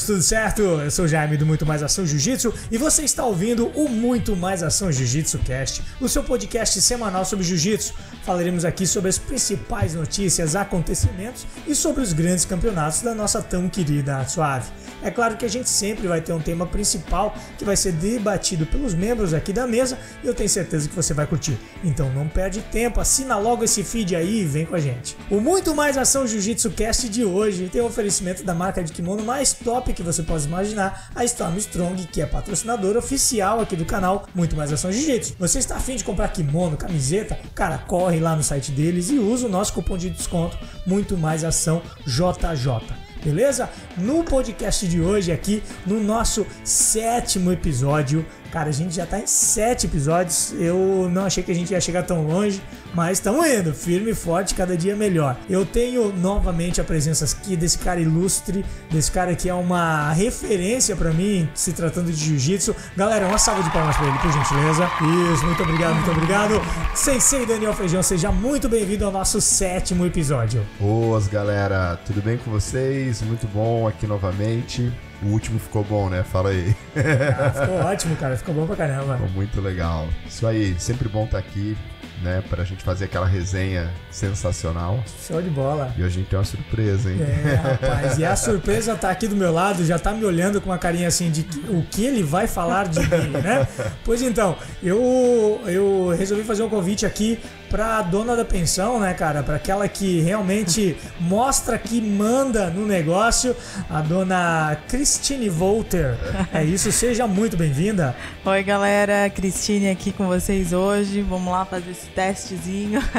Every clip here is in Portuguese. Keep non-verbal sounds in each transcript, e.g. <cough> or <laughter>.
tudo certo? Eu sou o Jaime do Muito Mais Ação Jiu-Jitsu e você está ouvindo o Muito Mais Ação Jiu-Jitsu Cast, o seu podcast semanal sobre Jiu-Jitsu. Falaremos aqui sobre as principais notícias, acontecimentos e sobre os grandes campeonatos da nossa tão querida Suave. É claro que a gente sempre vai ter um tema principal que vai ser debatido pelos membros aqui da mesa e eu tenho certeza que você vai curtir. Então não perde tempo, assina logo esse feed aí e vem com a gente. O Muito Mais Ação Jiu-Jitsu Cast de hoje tem um oferecimento da marca de kimono mais top que você pode imaginar, a Storm Strong, que é patrocinadora oficial aqui do canal Muito Mais Ação Jiu-Jitsu. Você está afim de comprar kimono, camiseta? Cara, corre lá no site deles e usa o nosso cupom de desconto Muito Mais Ação JJ beleza? No podcast de hoje, aqui no nosso sétimo episódio, Cara, a gente já tá em sete episódios. Eu não achei que a gente ia chegar tão longe, mas estamos indo, firme e forte, cada dia melhor. Eu tenho novamente a presença aqui desse cara ilustre, desse cara que é uma referência para mim, se tratando de jiu-jitsu. Galera, uma salva de palmas para ele, por gentileza. Isso, muito obrigado, muito obrigado. Sensei Daniel Feijão, seja muito bem-vindo ao nosso sétimo episódio. Boas, galera, tudo bem com vocês? Muito bom aqui novamente. O último ficou bom, né? Fala aí. Ah, ficou <laughs> ótimo, cara. Ficou bom pra caramba. Ficou muito legal. Isso aí, sempre bom estar aqui né? Pra gente fazer aquela resenha sensacional. Show de bola. E hoje a gente tem uma surpresa, hein? É, rapaz. E a <laughs> surpresa tá aqui do meu lado, já tá me olhando com uma carinha assim de que, o que ele vai falar de mim, né? Pois então, eu, eu resolvi fazer um convite aqui pra dona da pensão, né, cara? Pra aquela que realmente <laughs> mostra que manda no negócio, a dona Christine Volter. É isso, seja muito bem-vinda. Oi, galera. Cristine aqui com vocês hoje. Vamos lá fazer esse testezinho. <laughs>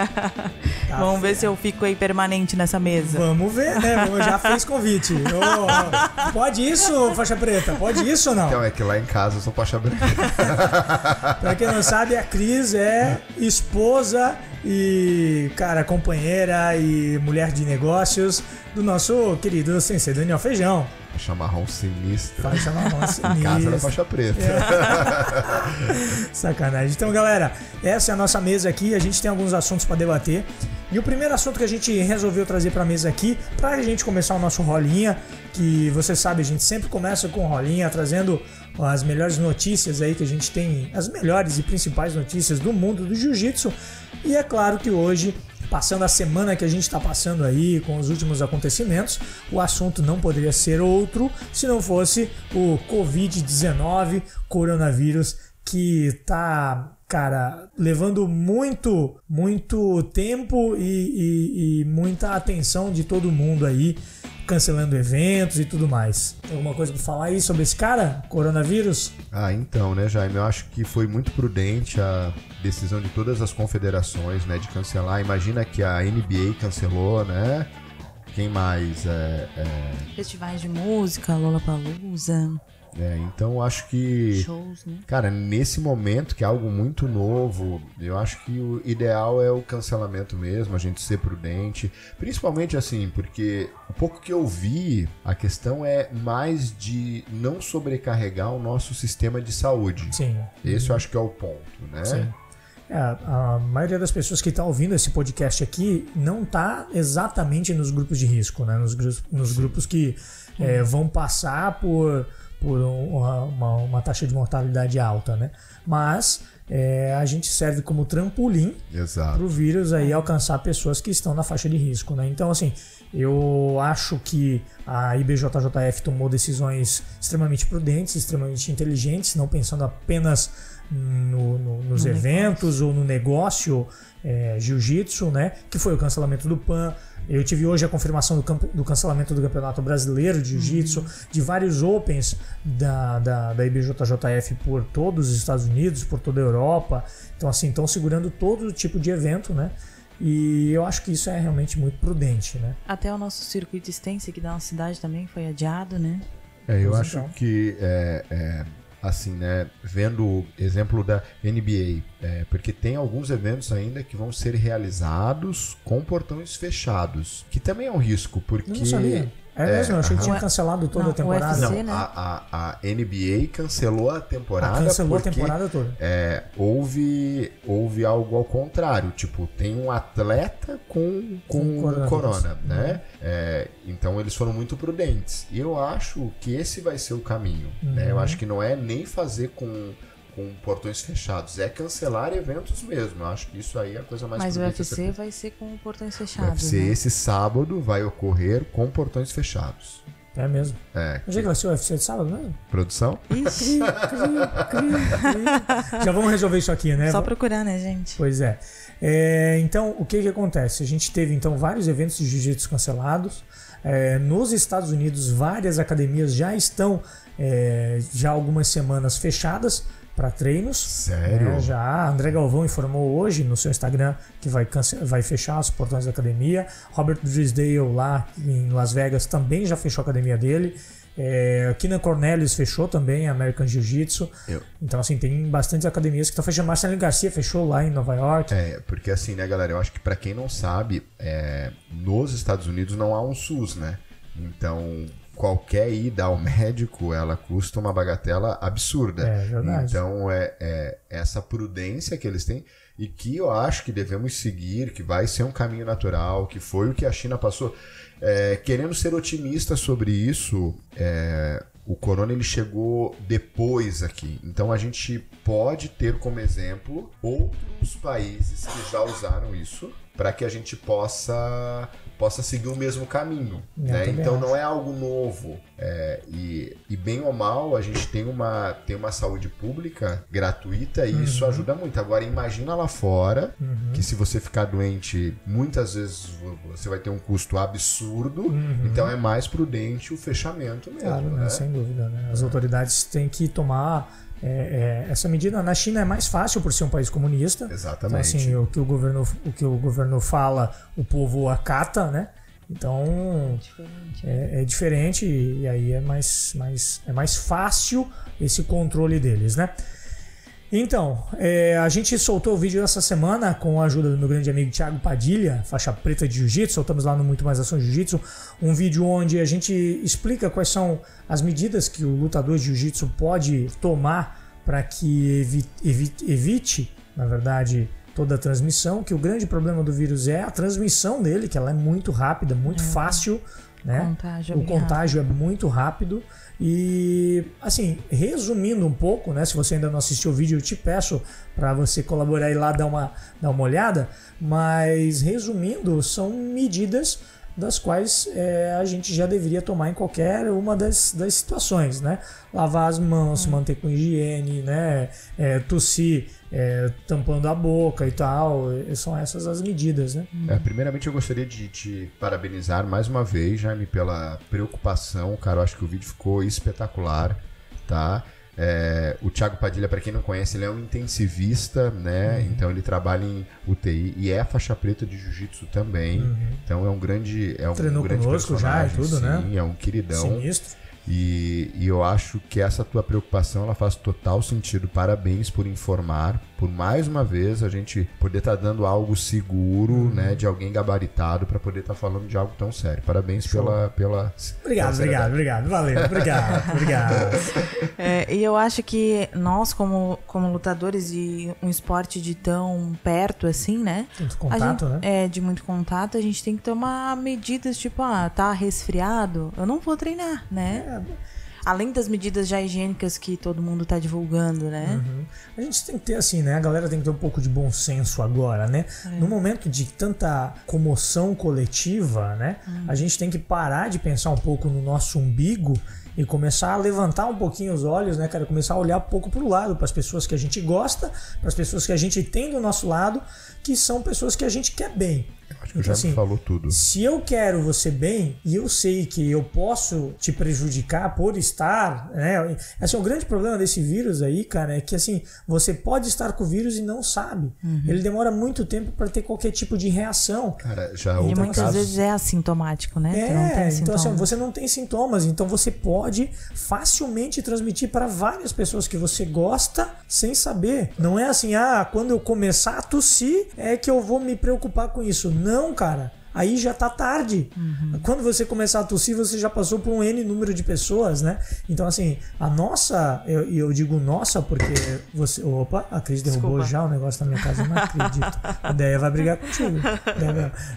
Tá Vamos ver se eu fico aí permanente nessa mesa. Vamos ver, né? Eu já fez convite. <laughs> Oh, pode isso, faixa preta? Pode isso ou não? Então, é que lá em casa eu sou faixa preta. pra quem não sabe, a Cris é esposa e, cara, companheira e mulher de negócios do nosso querido Sensei Daniel Feijão. Faixa marrom sinistra. Faixa marrom sinistra. <laughs> Casa da faixa preta. É. <laughs> Sacanagem. Então, galera, essa é a nossa mesa aqui. A gente tem alguns assuntos para debater. E o primeiro assunto que a gente resolveu trazer para a mesa aqui, para a gente começar o nosso rolinha, que você sabe, a gente sempre começa com rolinha, trazendo as melhores notícias aí que a gente tem, as melhores e principais notícias do mundo do jiu-jitsu. E é claro que hoje passando a semana que a gente está passando aí com os últimos acontecimentos, o assunto não poderia ser outro se não fosse o Covid-19, coronavírus, que tá, cara, levando muito, muito tempo e, e, e muita atenção de todo mundo aí cancelando eventos e tudo mais. Tem alguma coisa para falar aí sobre esse cara, coronavírus? Ah, então, né, Jaime? Eu acho que foi muito prudente a decisão de todas as confederações, né, de cancelar. Imagina que a NBA cancelou, né? Quem mais? É, é... Festivais de música, Lollapalooza. É, então acho que. Shows, né? Cara, nesse momento, que é algo muito novo, eu acho que o ideal é o cancelamento mesmo, a gente ser prudente. Principalmente assim, porque o pouco que eu vi, a questão é mais de não sobrecarregar o nosso sistema de saúde. Sim. Esse eu acho que é o ponto, né? Sim. É, a maioria das pessoas que estão ouvindo esse podcast aqui não está exatamente nos grupos de risco, né? Nos, nos grupos que é, vão passar por por uma, uma, uma taxa de mortalidade alta, né? Mas é, a gente serve como trampolim para o vírus aí alcançar pessoas que estão na faixa de risco, né? Então, assim, eu acho que a IBJJF tomou decisões extremamente prudentes, extremamente inteligentes, não pensando apenas no, no, nos no eventos negócio. ou no negócio é, jiu-jitsu, né? Que foi o cancelamento do PAN, eu tive hoje a confirmação do, do cancelamento do Campeonato Brasileiro de Jiu-Jitsu, uhum. de vários Opens da, da, da IBJJF por todos os Estados Unidos, por toda a Europa. Então, assim, estão segurando todo tipo de evento, né? E eu acho que isso é realmente muito prudente, né? Até o nosso circuito extenso aqui da nossa cidade também foi adiado, né? É, eu pois acho então. que é, é assim, né? Vendo o exemplo da NBA, é, porque tem alguns eventos ainda que vão ser realizados com portões fechados, que também é um risco, porque É, mesmo? Eu achei que tinha cancelado toda Não, a temporada. UFC, Não, né? a, a, a NBA cancelou a temporada. Ah, cancelou a porque, temporada toda. É, houve, houve algo ao contrário. Tipo, tem um atleta com, com, Com coronavírus. corona, né? É, então eles foram muito prudentes. E eu acho que esse vai ser o caminho. Né? Uhum. Eu acho que não é nem fazer com, com portões fechados, é cancelar eventos mesmo. Eu acho que isso aí é a coisa mais Mas o UFC vai ser com portões O fechados. UFC né? esse sábado vai ocorrer com portões fechados. É mesmo. É, Onde é que vai ser o UFC de sábado mesmo? produção? Ixi, Já vamos resolver isso aqui, né? só procurar, né, gente? Pois é. É, Então, o que que acontece? A gente teve então vários eventos de jiu-jitsu cancelados. É, nos Estados Unidos, várias academias já estão é, já há algumas semanas fechadas para treinos. Sério? É, já André Galvão informou hoje no seu Instagram que vai, vai fechar os portões da academia. Robert Drisdale lá em Las Vegas também já fechou a academia dele. É, Keenan Cornelius fechou também American Jiu-Jitsu. Então, assim, tem bastantes academias que estão fechando. Marcelo Garcia fechou lá em Nova York. É, porque assim, né, galera, eu acho que pra quem não sabe, é, nos Estados Unidos não há um SUS, né? Então, qualquer ida ao médico, ela custa uma bagatela absurda. É, verdade. Então, é, é essa prudência que eles têm e que eu acho que devemos seguir, que vai ser um caminho natural, que foi o que a China passou. É, querendo ser otimista sobre isso, é, o corona ele chegou depois aqui. Então a gente pode ter como exemplo outros países que já usaram isso para que a gente possa possa seguir o mesmo caminho. Né? Então não é algo novo. É, e, e bem ou mal, a gente tem uma, tem uma saúde pública gratuita e Uhum. isso ajuda muito. Agora imagina lá fora que se você ficar doente, muitas vezes vo- você vai ter um custo absurdo. Então é mais prudente o fechamento mesmo. Uhum. Claro, né? né? sem dúvida. Né? As autoridades têm que tomar é, é, essa medida. Na China é mais fácil por ser um país comunista. Então, Exatamente. assim, o que o governo, o que o governo fala, o povo acata, né? Então Diferente. é, é diferente e aí é mais, mais, é mais fácil esse controle deles, né? Então, é, a gente soltou o vídeo essa semana com a ajuda do meu grande amigo Thiago Padilha, faixa preta de Jiu-Jitsu. Soltamos lá no Muito Mais Ação Jiu-Jitsu um vídeo onde a gente explica quais são as medidas que o lutador de Jiu-Jitsu pode tomar para que evi- evi- evite, na verdade, toda a transmissão. Que o grande problema do vírus é a transmissão dele, que ela é muito rápida, muito fácil. Né? Contágio é o contágio é muito rápido. E, assim, resumindo um pouco, né? Se você ainda não assistiu o vídeo, eu te peço para você colaborar e lá dar uma, dar uma olhada. Mas, resumindo, são medidas das quais é, a gente já deveria tomar em qualquer uma das, das situações, né? Lavar as mãos, se manter com higiene, né? É, tossir é, tampando a boca e tal. E São essas as medidas, né? É, primeiramente, eu gostaria de te parabenizar mais uma vez, Jaime, pela preocupação. Cara, eu acho que o vídeo ficou espetacular, tá? É, o Thiago Padilha, para quem não conhece, ele é um intensivista, né? Então ele trabalha em UTI e é faixa preta de jiu-jitsu também. Então é um grande, é um Treinou grande conosco já e tudo, né? sim, é um queridão. Sinistro. E, e eu acho que essa tua preocupação ela faz total sentido. Parabéns por informar, por mais uma vez a gente poder estar dando algo seguro, Uhum. né, de alguém gabaritado para poder estar falando de algo tão sério. Parabéns pela pela Obrigado, pela obrigado, obrigado. Valeu, obrigado, <laughs> obrigado. É, e eu acho que nós, como, como lutadores de um esporte de tão perto assim, né? Muito contato, gente, né? É, de muito contato, a gente tem que tomar medidas, tipo, ah, tá resfriado, eu não vou treinar, né? É, Além das medidas já higiênicas que todo mundo tá divulgando, né? Uhum. A gente tem que ter assim, né? A galera tem que ter um pouco de bom senso agora, né? No momento de tanta comoção coletiva, né? A gente tem que parar de pensar um pouco no nosso umbigo e começar a levantar um pouquinho os olhos, né, cara? Começar a olhar um pouco pro lado, para as pessoas que a gente gosta, para as pessoas que a gente tem do nosso lado, que são pessoas que a gente quer bem. Acho que o Jaime assim, falou tudo. Se eu quero você bem e eu sei que eu posso te prejudicar por estar, né? Assim, o grande problema desse vírus aí, cara, é que assim, você pode estar com o vírus e não sabe. Ele demora muito tempo para ter qualquer tipo de reação. Cara, já E muitas casos vezes é assintomático, né? Tu não tem É, então assim, você não tem sintomas, então você pode facilmente transmitir para várias pessoas que você gosta sem saber. Não é assim, ah, quando eu começar a tossir é que eu vou me preocupar com isso. Não, cara. Aí já tá tarde. Uhum. Quando você começar a tossir, você já passou por um N número de pessoas, né? Então, assim, a nossa, e eu, eu, digo nossa porque você. Opa, a Cris derrubou Desculpa. já o negócio na minha casa, não acredito. A ideia vai brigar contigo.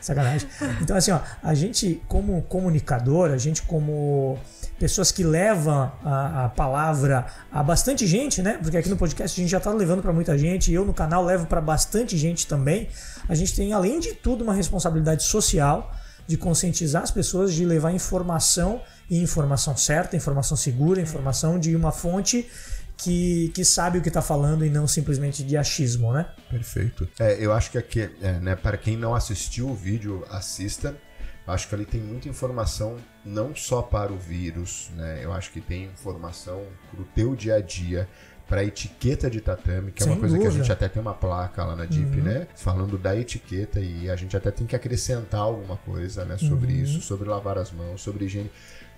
Sacanagem. Então, assim, ó, a gente, como comunicador, a gente, como pessoas que levam a, a, palavra a bastante gente, né? Porque aqui no podcast a gente já está levando para muita gente, e eu no canal levo para bastante gente também. A gente tem, além de tudo, uma responsabilidade social de conscientizar as pessoas, de levar informação e informação certa, informação segura, informação de uma fonte que, que sabe o que está falando e não simplesmente de achismo, né? Perfeito. É, eu acho que aqui, é, né, para quem não assistiu o vídeo, assista Acho que ali tem muita informação não só para o vírus, né? Eu acho que tem informação para o teu dia a dia, para a etiqueta de tatame, que Sem é uma coisa dúvida. que a gente até tem uma placa lá na DIP, uhum. né? Falando da etiqueta e a gente até tem que acrescentar alguma coisa, né? Sobre uhum. isso, sobre lavar as mãos, sobre higiene.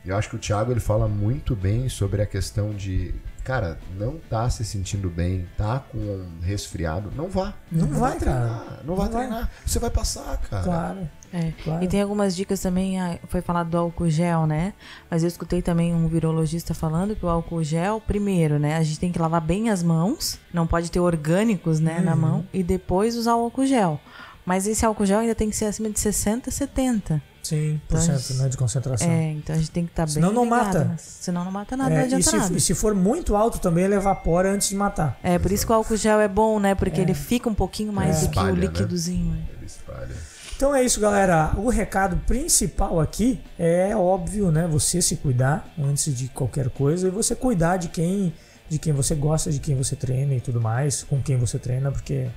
Eu acho que o Thiago ele fala muito bem sobre a questão de, cara, não tá se sentindo bem, tá com um resfriado, não vá. Não, não vai, treinar, cara. Não vai não treinar. Vai. Você vai passar, cara. Claro. É. Claro. E tem algumas dicas também, ah, foi falado do álcool gel, né? Mas eu escutei também um virologista falando que o álcool gel, primeiro, né? A gente tem que lavar bem as mãos, não pode ter orgânicos, né, uhum. na mão, e depois usar o álcool gel. Mas esse álcool gel ainda tem que ser acima de 60, 70. Sim, por então, cento, né, de concentração. É, então a gente tem que estar tá bem Senão não ligado, mata. Senão não mata nada, é, não adianta e se, nada. E se for muito alto também, ele evapora antes de matar. É, por isso que o álcool gel é bom, né? Porque é. ele fica um pouquinho mais é. do que o né? líquidozinho. Né? Ele espalha. Então é isso, galera. O recado principal aqui é óbvio, né? Você se cuidar antes de qualquer coisa e você cuidar de quem de quem você gosta, de quem você treina e tudo mais, com quem você treina, porque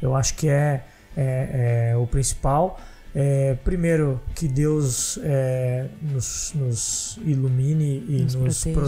eu acho que é, é, é o principal. É, primeiro, que Deus é, nos, nos, ilumine e nos, nos proteja.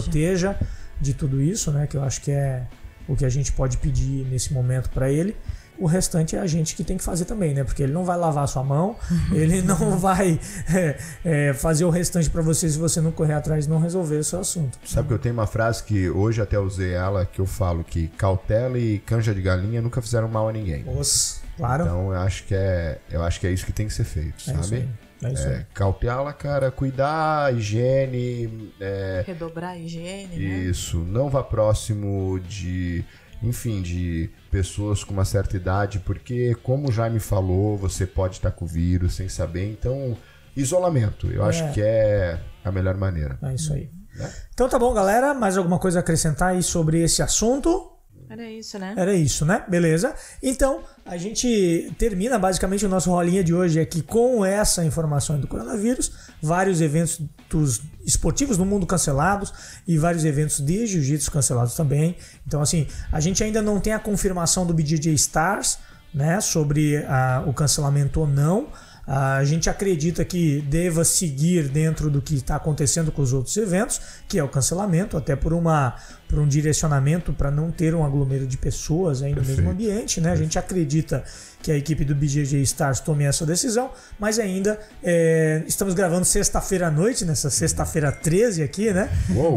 proteja de tudo isso, né? Que eu acho que é o que a gente pode pedir nesse momento para Ele. O restante é a gente que tem que fazer também, né? Porque ele não vai lavar a sua mão, <laughs> ele não vai é, é, fazer o restante para você se você não correr atrás e não resolver o seu assunto. Sabe que eu tenho uma frase que hoje até usei ela, que eu falo que cautela e canja de galinha nunca fizeram mal a ninguém. Nossa, claro. Então eu acho que é, eu acho que é isso que tem que ser feito, é sabe? É isso é, cautela, cara, cuidar, higiene. É, Redobrar a higiene. Né? Isso, né? não vá próximo de enfim, de pessoas com uma certa idade, porque, como já me falou, você pode estar com o vírus sem saber. Então, isolamento, eu é. acho que é a melhor maneira. É isso aí. Né? Então tá bom, galera. Mais alguma coisa a acrescentar aí sobre esse assunto? Era isso, né? Era isso, né? Beleza. Então, a gente termina basicamente o nosso rolinha de hoje aqui com essa informação do coronavírus, vários eventos esportivos no mundo cancelados e vários eventos de jiu-jitsu cancelados também. Então, assim, a gente ainda não tem a confirmação do BJJ Stars, né, sobre a, o cancelamento ou não. A gente acredita que deva seguir dentro do que está acontecendo com os outros eventos, que é o cancelamento, até por, uma, por um direcionamento para não ter um aglomero de pessoas aí no Perfeito. mesmo ambiente. Né? A gente acredita que a equipe do BGG Stars tome essa decisão, mas ainda é, estamos gravando sexta-feira à noite, nessa sexta-feira 13 aqui, né?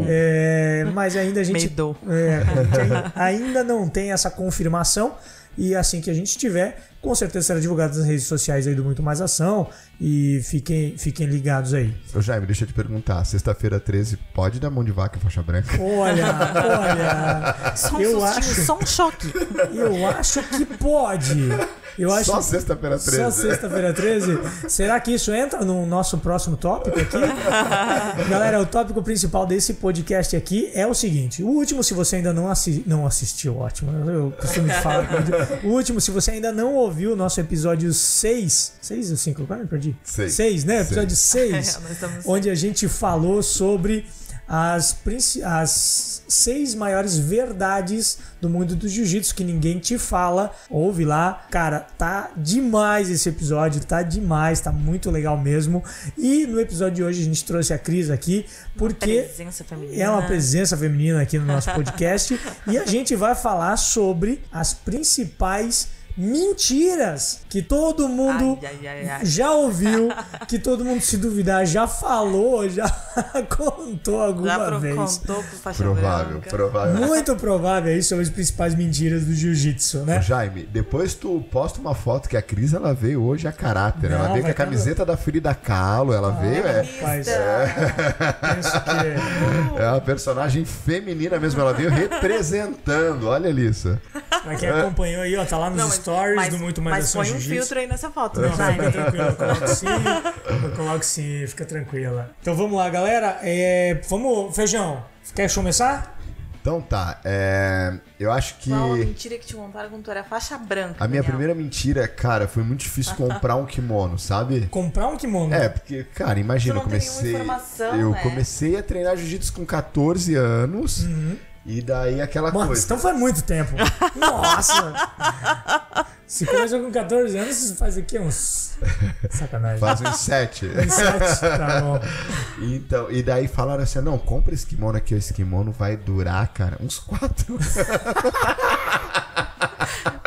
É, mas ainda a gente, é, a gente ainda não tem essa confirmação. E assim que a gente tiver, com certeza será divulgado nas redes sociais aí do Muito Mais Ação. E fiquem, fiquem ligados aí. Ô Jaime, deixa eu te perguntar. Sexta-feira 13, pode dar mão de vaca faixa branca? Olha, olha. Só um eu acho, só um choque. Eu acho que pode. Eu acho, só sexta-feira 13. Só sexta-feira 13. Será que isso entra no nosso próximo tópico aqui? <laughs> Galera, o tópico principal desse podcast aqui é o seguinte: o último, se você ainda não, assi não assistiu, ótimo. Eu costumo falar. O último, se você ainda não ouviu o nosso episódio 6. 6 ou 5? Agora me perdi. 6. 6, né? Episódio 6. <laughs> É, onde a gente falou sobre as, as seis maiores verdades do mundo do jiu-jitsu que ninguém te fala. Ouve lá. Cara, tá demais esse episódio, tá demais, tá muito legal mesmo. E no episódio de hoje a gente trouxe a Cris aqui porque é uma presença feminina aqui no nosso podcast <laughs> e a gente vai falar sobre as principais mentiras que todo mundo Ai, ai, ai, ai. já ouviu, que todo mundo se duvidar já falou, já <laughs> contou alguma Já pro- vez. contou pro Provável, branca. provável. Muito provável aí são as principais mentiras do jiu-jitsu, né? Jaime, depois tu posta uma foto que a Cris ela veio hoje a caráter. ela Não, veio com a camiseta da Frida Kahlo, ela veio, é, que é uma personagem feminina mesmo, ela veio representando. Olha, Alissa. pra quem acompanhou aí, ó, tá lá nos Não, stories mas, do Muito Mais Mas põe um filtro aí nessa foto, Não, né, fica <laughs> tranquila, eu coloco sim, eu coloco sim, fica tranquila. Então vamos lá, galera. É, vamos, Feijão, quer começar? Então tá, é, eu acho que Qual a mentira que te contaram quando tu era faixa branca? a minha Daniel? primeira mentira, cara, foi muito difícil comprar um kimono, sabe? Comprar um kimono. É, porque, cara, imagina, eu comecei. eu né? comecei a treinar jiu-jitsu com 14 anos. E daí aquela Nossa, coisa. então faz muito tempo. <laughs> Nossa! Se começou com 14 anos, você faz o quê? Uns. Sacanagem. Faz uns 7. Uns sete, tá bom. Então, e daí falaram assim: não, compra esse kimono aqui, esse kimono vai durar, cara, uns 4. <laughs>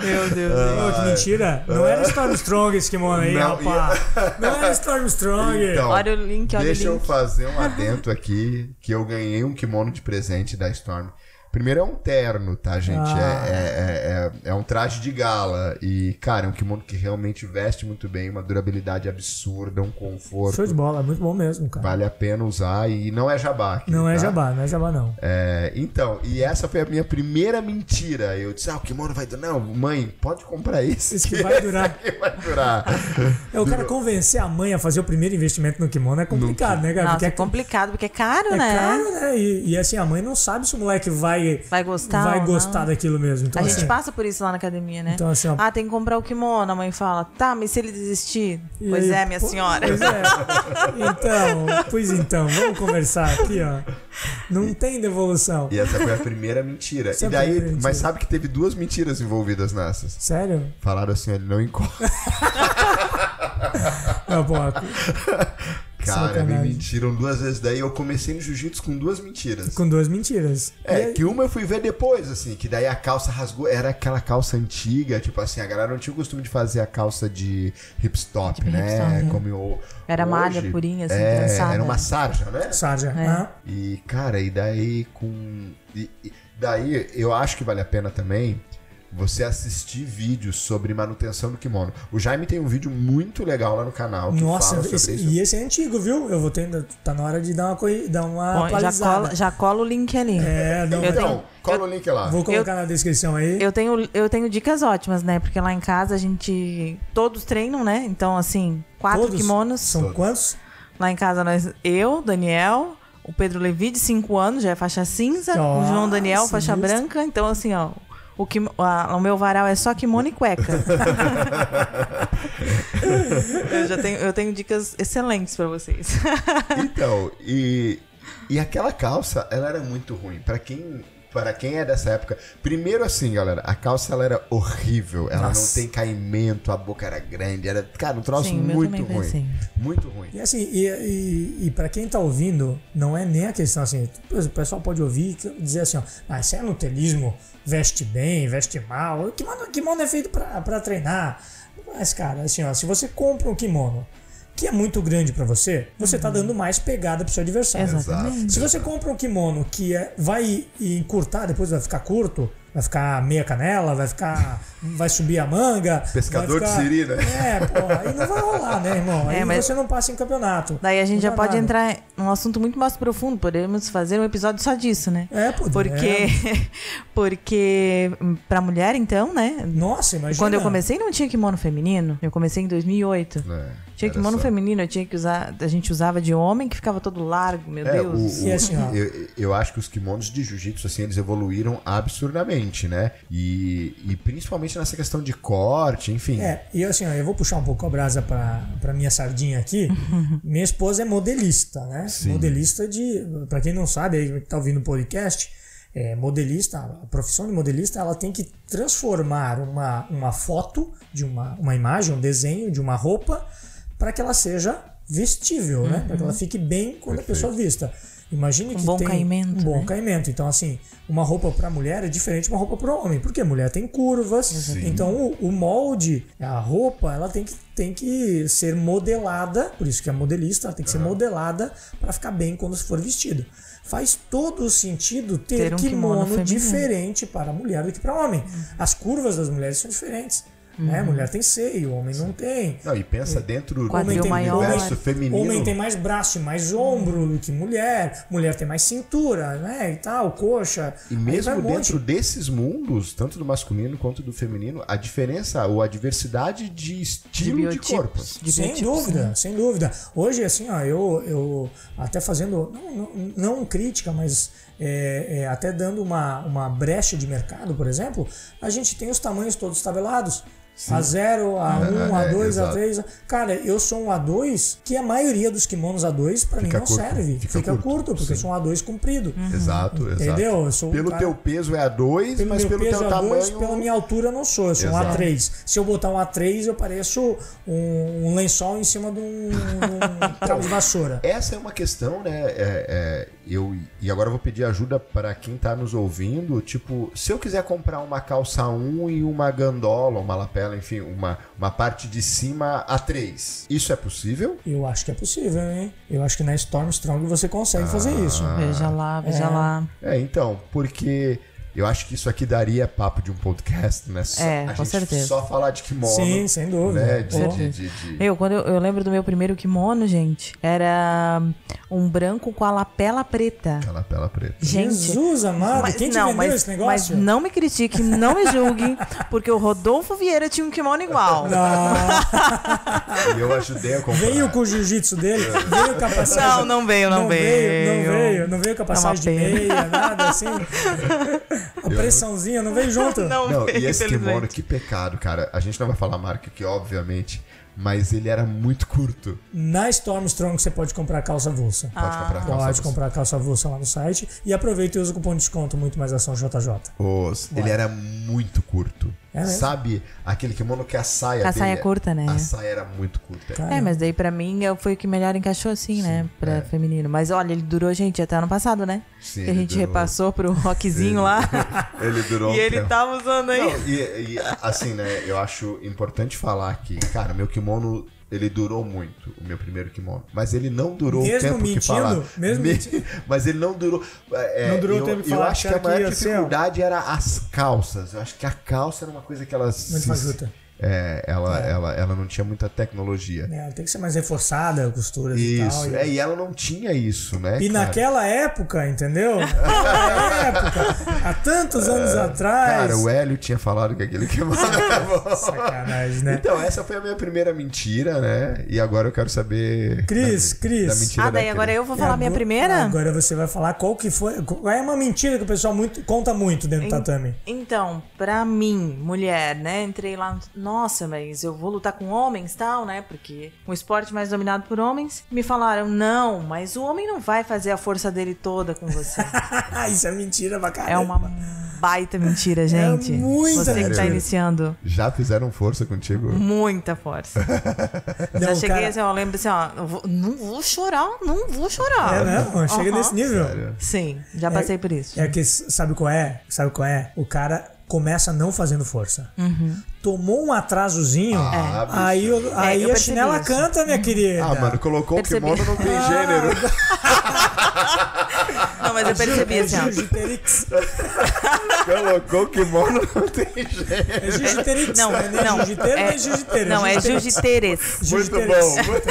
Meu Deus. Ô, que mentira. Não era Stormstrong esse kimono aí, Não, rapaz. Não era Stormstrong. Então, Olha o link, olha o Deixa eu link. fazer um adento aqui, que eu ganhei um kimono de presente da Storm. Primeiro é um terno, tá, gente? Ah. É, é, é, é um traje de gala. E, cara, é um kimono que realmente veste muito bem, uma durabilidade absurda, um conforto. Show de bola, muito bom mesmo, cara. Vale a pena usar e não é jabá. aqui, Não é tá? jabá, não é jabá não. É, então, e essa foi a minha primeira mentira. Eu disse, ah, o kimono vai durar. Não, mãe, pode comprar esse. Esse que vai durar. que vai durar. É o cara convencer a mãe a fazer o primeiro investimento no kimono é complicado, né, cara? Nossa, Porque é complicado, porque é caro, é né? caro, né? E, e assim, a mãe não sabe se o moleque vai, Vai gostar vai gostar não. daquilo mesmo. Então, a assim, gente passa por isso lá na academia, né? Então, assim, ó- ah, tem que comprar o kimono. A mãe fala, tá, mas se ele desistir? pois aí, é, minha pô, senhora. Pois é. Então, pois então, vamos conversar aqui, ó. Não tem devolução. E essa foi a primeira mentira. Essa e daí, mentira. mas sabe que teve duas mentiras envolvidas nessas. Sério? Falaram assim, ele não encosta. <laughs> Não, pô, Cara, me mentiram duas vezes. Daí eu comecei no jiu-jitsu com duas mentiras. com duas mentiras. E É, aí- que uma eu fui ver depois, assim, que daí a calça rasgou, era aquela calça antiga, tipo assim, a galera não tinha o costume de fazer a calça de hipstop, Tipo né? hipstop, né? Como eu, Era hoje, malha purinha, assim, é, trançada. Era uma sarja, né? Sarja. É. ah, E, cara, e daí com. e- e daí eu acho que vale a pena também você assistir vídeos sobre manutenção do kimono. O Jaime tem um vídeo muito legal lá no canal que Nossa, fala sobre esse- isso. e esse é antigo, viu? Eu vou ter, tá na hora de dar uma, dar uma Bom, já, cola, já cola o link ali. É, não, Eu Então, tenho- cola o link lá. vou colocar na descrição aí. Eu tenho, eu tenho dicas ótimas, né? Porque lá em casa a gente. Todos treinam, né? Então, assim, quatro Todos? kimonos. São Todos. quantos? Lá em casa nós. Eu, Daniel, o Pedro Levi, de 5 anos, já é faixa cinza. o João Daniel, faixa justo. branca. Então, assim, ó. O, kimo- a- o meu varal é só kimono e cueca. <laughs> eu já tenho, eu tenho dicas excelentes pra vocês. Então, e, e aquela calça, ela era muito ruim. Pra quem, para quem é dessa época, primeiro assim, galera, a calça ela era horrível. Ela Nossa. não tem caimento, a boca era grande, era, cara, um troço Sim, muito ruim. assim. Muito ruim. E assim, e, e, e para quem tá ouvindo, não é nem a questão assim, o pessoal pode ouvir e dizer assim, ó, ah, isso é nutelismo, veste bem, veste mal, o kimono, kimono é feito pra, pra treinar. Mas, cara, assim, ó, se você compra um kimono que é muito grande pra você, você tá dando mais pegada pro seu adversário. Exatamente. Se você compra um kimono que é, vai encurtar, depois vai ficar curto, vai ficar meia canela, vai ficar. <laughs> vai subir a manga. Pescador vai de ficar- siri, né? É, pô, aí não vai rolar, né, irmão? Aí É, mas- você não passa em campeonato. Daí a gente já pode nada. entrar num assunto muito mais profundo. Podemos fazer um episódio só disso, né? É, pô. Porque, é. <laughs> porque pra mulher, então, né? Nossa, imagina. Quando eu comecei não tinha kimono feminino. Eu comecei em 2008. É, Tinha era kimono só- feminino, eu tinha que usar. A gente usava de homem que ficava todo largo, meu É, Deus. o- o- E assim, ó. eu, eu acho que os kimonos de jiu-jitsu, assim, eles evoluíram absurdamente, né? E, e principalmente nessa questão de corte, enfim. É, e assim, ó, eu vou puxar um pouco a brasa pra, pra minha sardinha aqui. <laughs> minha esposa é modelista, né? Sim. Modelista de. Pra quem não sabe, aí que tá ouvindo o podcast, é, modelista, a profissão de modelista, ela tem que transformar uma, uma foto de uma, uma imagem, um desenho de uma roupa, para que ela seja vestível, né? Para que ela fique bem quando a pessoa vista. Imagine Um que bom tem caimento, um bom né? caimento. Então, assim, uma roupa para mulher é diferente de uma roupa para homem, porque a mulher tem curvas. Sim. Então, o, o molde, a roupa, ela tem que, tem que ser modelada, por isso que é modelista, ela tem que ser modelada para ficar bem quando for vestido. Faz todo o sentido ter, Ter um kimono kimono, diferente para a mulher do que para o homem. As curvas das mulheres são diferentes. Né? A mulher tem seio, o homem não tem. Não, e pensa dentro do Quadril tem- maior. universo feminino. Homem tem mais braço e mais ombro do que mulher. Mulher tem mais cintura, né? E tal, coxa. E mesmo um monte. dentro desses mundos, tanto do masculino quanto do feminino, a diferença ou a diversidade de estilo de, biotipos, corpo. de sem dúvida, né? sem dúvida. Hoje, assim, ó, eu, eu até fazendo, não, não, não crítica, mas é, é, até dando uma, uma brecha de mercado, por exemplo, a gente tem os tamanhos todos tabelados. A0, A1, É, é, A2, exato. A3. Cara, eu sou um A2 que a maioria dos kimonos A2 pra mim não curto, serve. fica Fica, curto, curto, porque eu sim. sou um A2 comprido. Exato, exato. Entendeu? Eu sou um Pelo cara- teu peso é A2, mas meu pelo peso teu A2, tamanho. pela minha altura eu não sou, eu sou um Exato. A3. Se eu botar um A3, eu pareço um, um lençol em cima de um, um <laughs> cabo de vassoura. Essa é uma questão, né? é, é, eu, e agora eu vou pedir ajuda para quem tá nos ouvindo. Tipo, se eu quiser comprar uma calça 1 e uma gandola, uma lapela, enfim, uma, uma parte de cima A3, isso é possível? Eu acho que é possível, hein? Eu acho que na Stormstrong você consegue fazer isso. Veja lá, veja É. lá. É, então, porque eu acho que isso aqui daria papo de um podcast, né? Só, É, a com gente certeza. só falar de kimono. Sim, sem dúvida. Né? De, de, de, de- Eu, quando eu, eu lembro do meu primeiro kimono, gente, era um branco com a lapela preta. Aquela pela preta. Gente, Jesus amado, Mas- quem te não, vendeu mas, esse mas negócio? não me critique, não me julgue, porque o Rodolfo Vieira tinha um kimono igual. Ah, E eu ajudei a comprar. veio com o jiu-jitsu dele, veio com a passagem. Não, não veio, não, veio. Não veio, não veio com a passagem de É uma pena. meia, nada assim. <laughs> A pressãozinha não veio junto. <laughs> Não, Não, e esse infelizmente. que pecado, cara. A gente não vai falar a marca aqui, obviamente, mas ele era muito curto. Na Stormstrong você pode comprar calça avulsa. Pode comprar calça. Pode avulsa. comprar calça avulsa lá no site e aproveita e usa o cupom de desconto muito mais ação JJ. Os- ele era muito curto. É? Sabe aquele kimono que a saia A dele saia é curta, né? A saia era muito curta. Cara, É, mas daí pra mim eu- foi o que melhor encaixou assim, né? Pra é. feminino. Mas olha, ele durou, gente, até ano passado, né? Sim, que a ele gente durou- repassou pro <laughs> rockzinho lá. Ele durou <laughs> e um ele tempo. tava usando aí. Não, e, e, assim, né? Eu acho importante falar que, cara, meu kimono. Ele durou muito, o meu primeiro kimono. Mas ele não durou Mesmo o tempo mentindo? que falaram. Mesmo Me- mentindo? <laughs> Mas ele não durou. é, Não durou o eu, tempo que Eu falaram acho que a maior dificuldade era as calças. Eu acho que a calça era uma coisa que elas. Muito fajuta. É, ela, Ela, ela não tinha muita tecnologia. É, tem que ser mais reforçada a costura e tal. Isso, E, é, e ela não tinha isso, né? e cara? naquela época, entendeu? <laughs> Naquela época, há tantos anos atrás. Cara, o Hélio tinha falado que aquele bom. <laughs> Sacanagem, né? Então, essa foi a minha primeira mentira, né? E agora eu quero saber. Cris, da, Cris. Da mentira Ah, daí da agora eu vou falar E minha primeira? Agora você vai falar qual que foi. Qual é uma mentira que o pessoal muito, conta muito dentro do tatame? Então, pra mim, mulher, né? Entrei lá, nossa, mas eu vou lutar com homens tal, né? Porque um esporte mais dominado por homens. Me falaram, não, mas o homem não vai fazer a força dele toda com você. <laughs> Isso é mentira pra caramba. É uma baita mentira, gente. muita Você que tá mentira. iniciando. Já fizeram força contigo? Muita força. <laughs> Não, Já cheguei cara- assim, ó, eu lembro assim, ó, vou- não vou chorar, não vou chorar. É, não, chega Aham. nesse nível. Sério? Sim, já passei por isso. É que sabe qual é? Sabe qual é? O cara começa não fazendo força. Uhum. Tomou um atrasozinho, Ah, bicho. aí, o- aí a chinela isso. canta, minha querida. Ah, mano, colocou Percebi. o kimono, não tem gênero. <laughs> Não, mas eu percebi É assim, ó. Colocou o kimono, não tem gênero. É Jiu-Jiterix. Não, é não. Jiu-Jiteiro, é, nem Jiu-Jiteiro. não, é jiu-jiteres. Muito bom, muito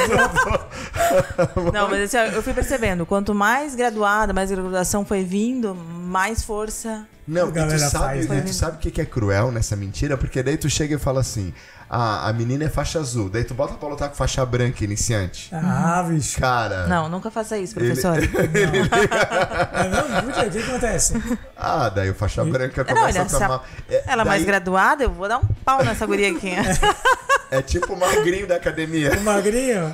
bom. <laughs> Não, mas assim, ó, eu fui percebendo, quanto mais graduada, mais graduação foi vindo, mais força. Não, e tu sabe, faz, né, né? tu sabe o que que é cruel nessa mentira? Porque daí tu chega e fala assim: ah, a menina é faixa azul. Daí tu bota pra lutar com faixa branca iniciante. Ah, bicho. Cara. Não, nunca faça isso, ele- professor. <laughs> É mesmo? Por quê? O que acontece? Ah, daí o faixa branca Não, começa ele, a tomar. É, ela é mais daí- graduada, eu vou dar um pau nessa guria aqui. <laughs> É tipo o magrinho da academia. O magrinho?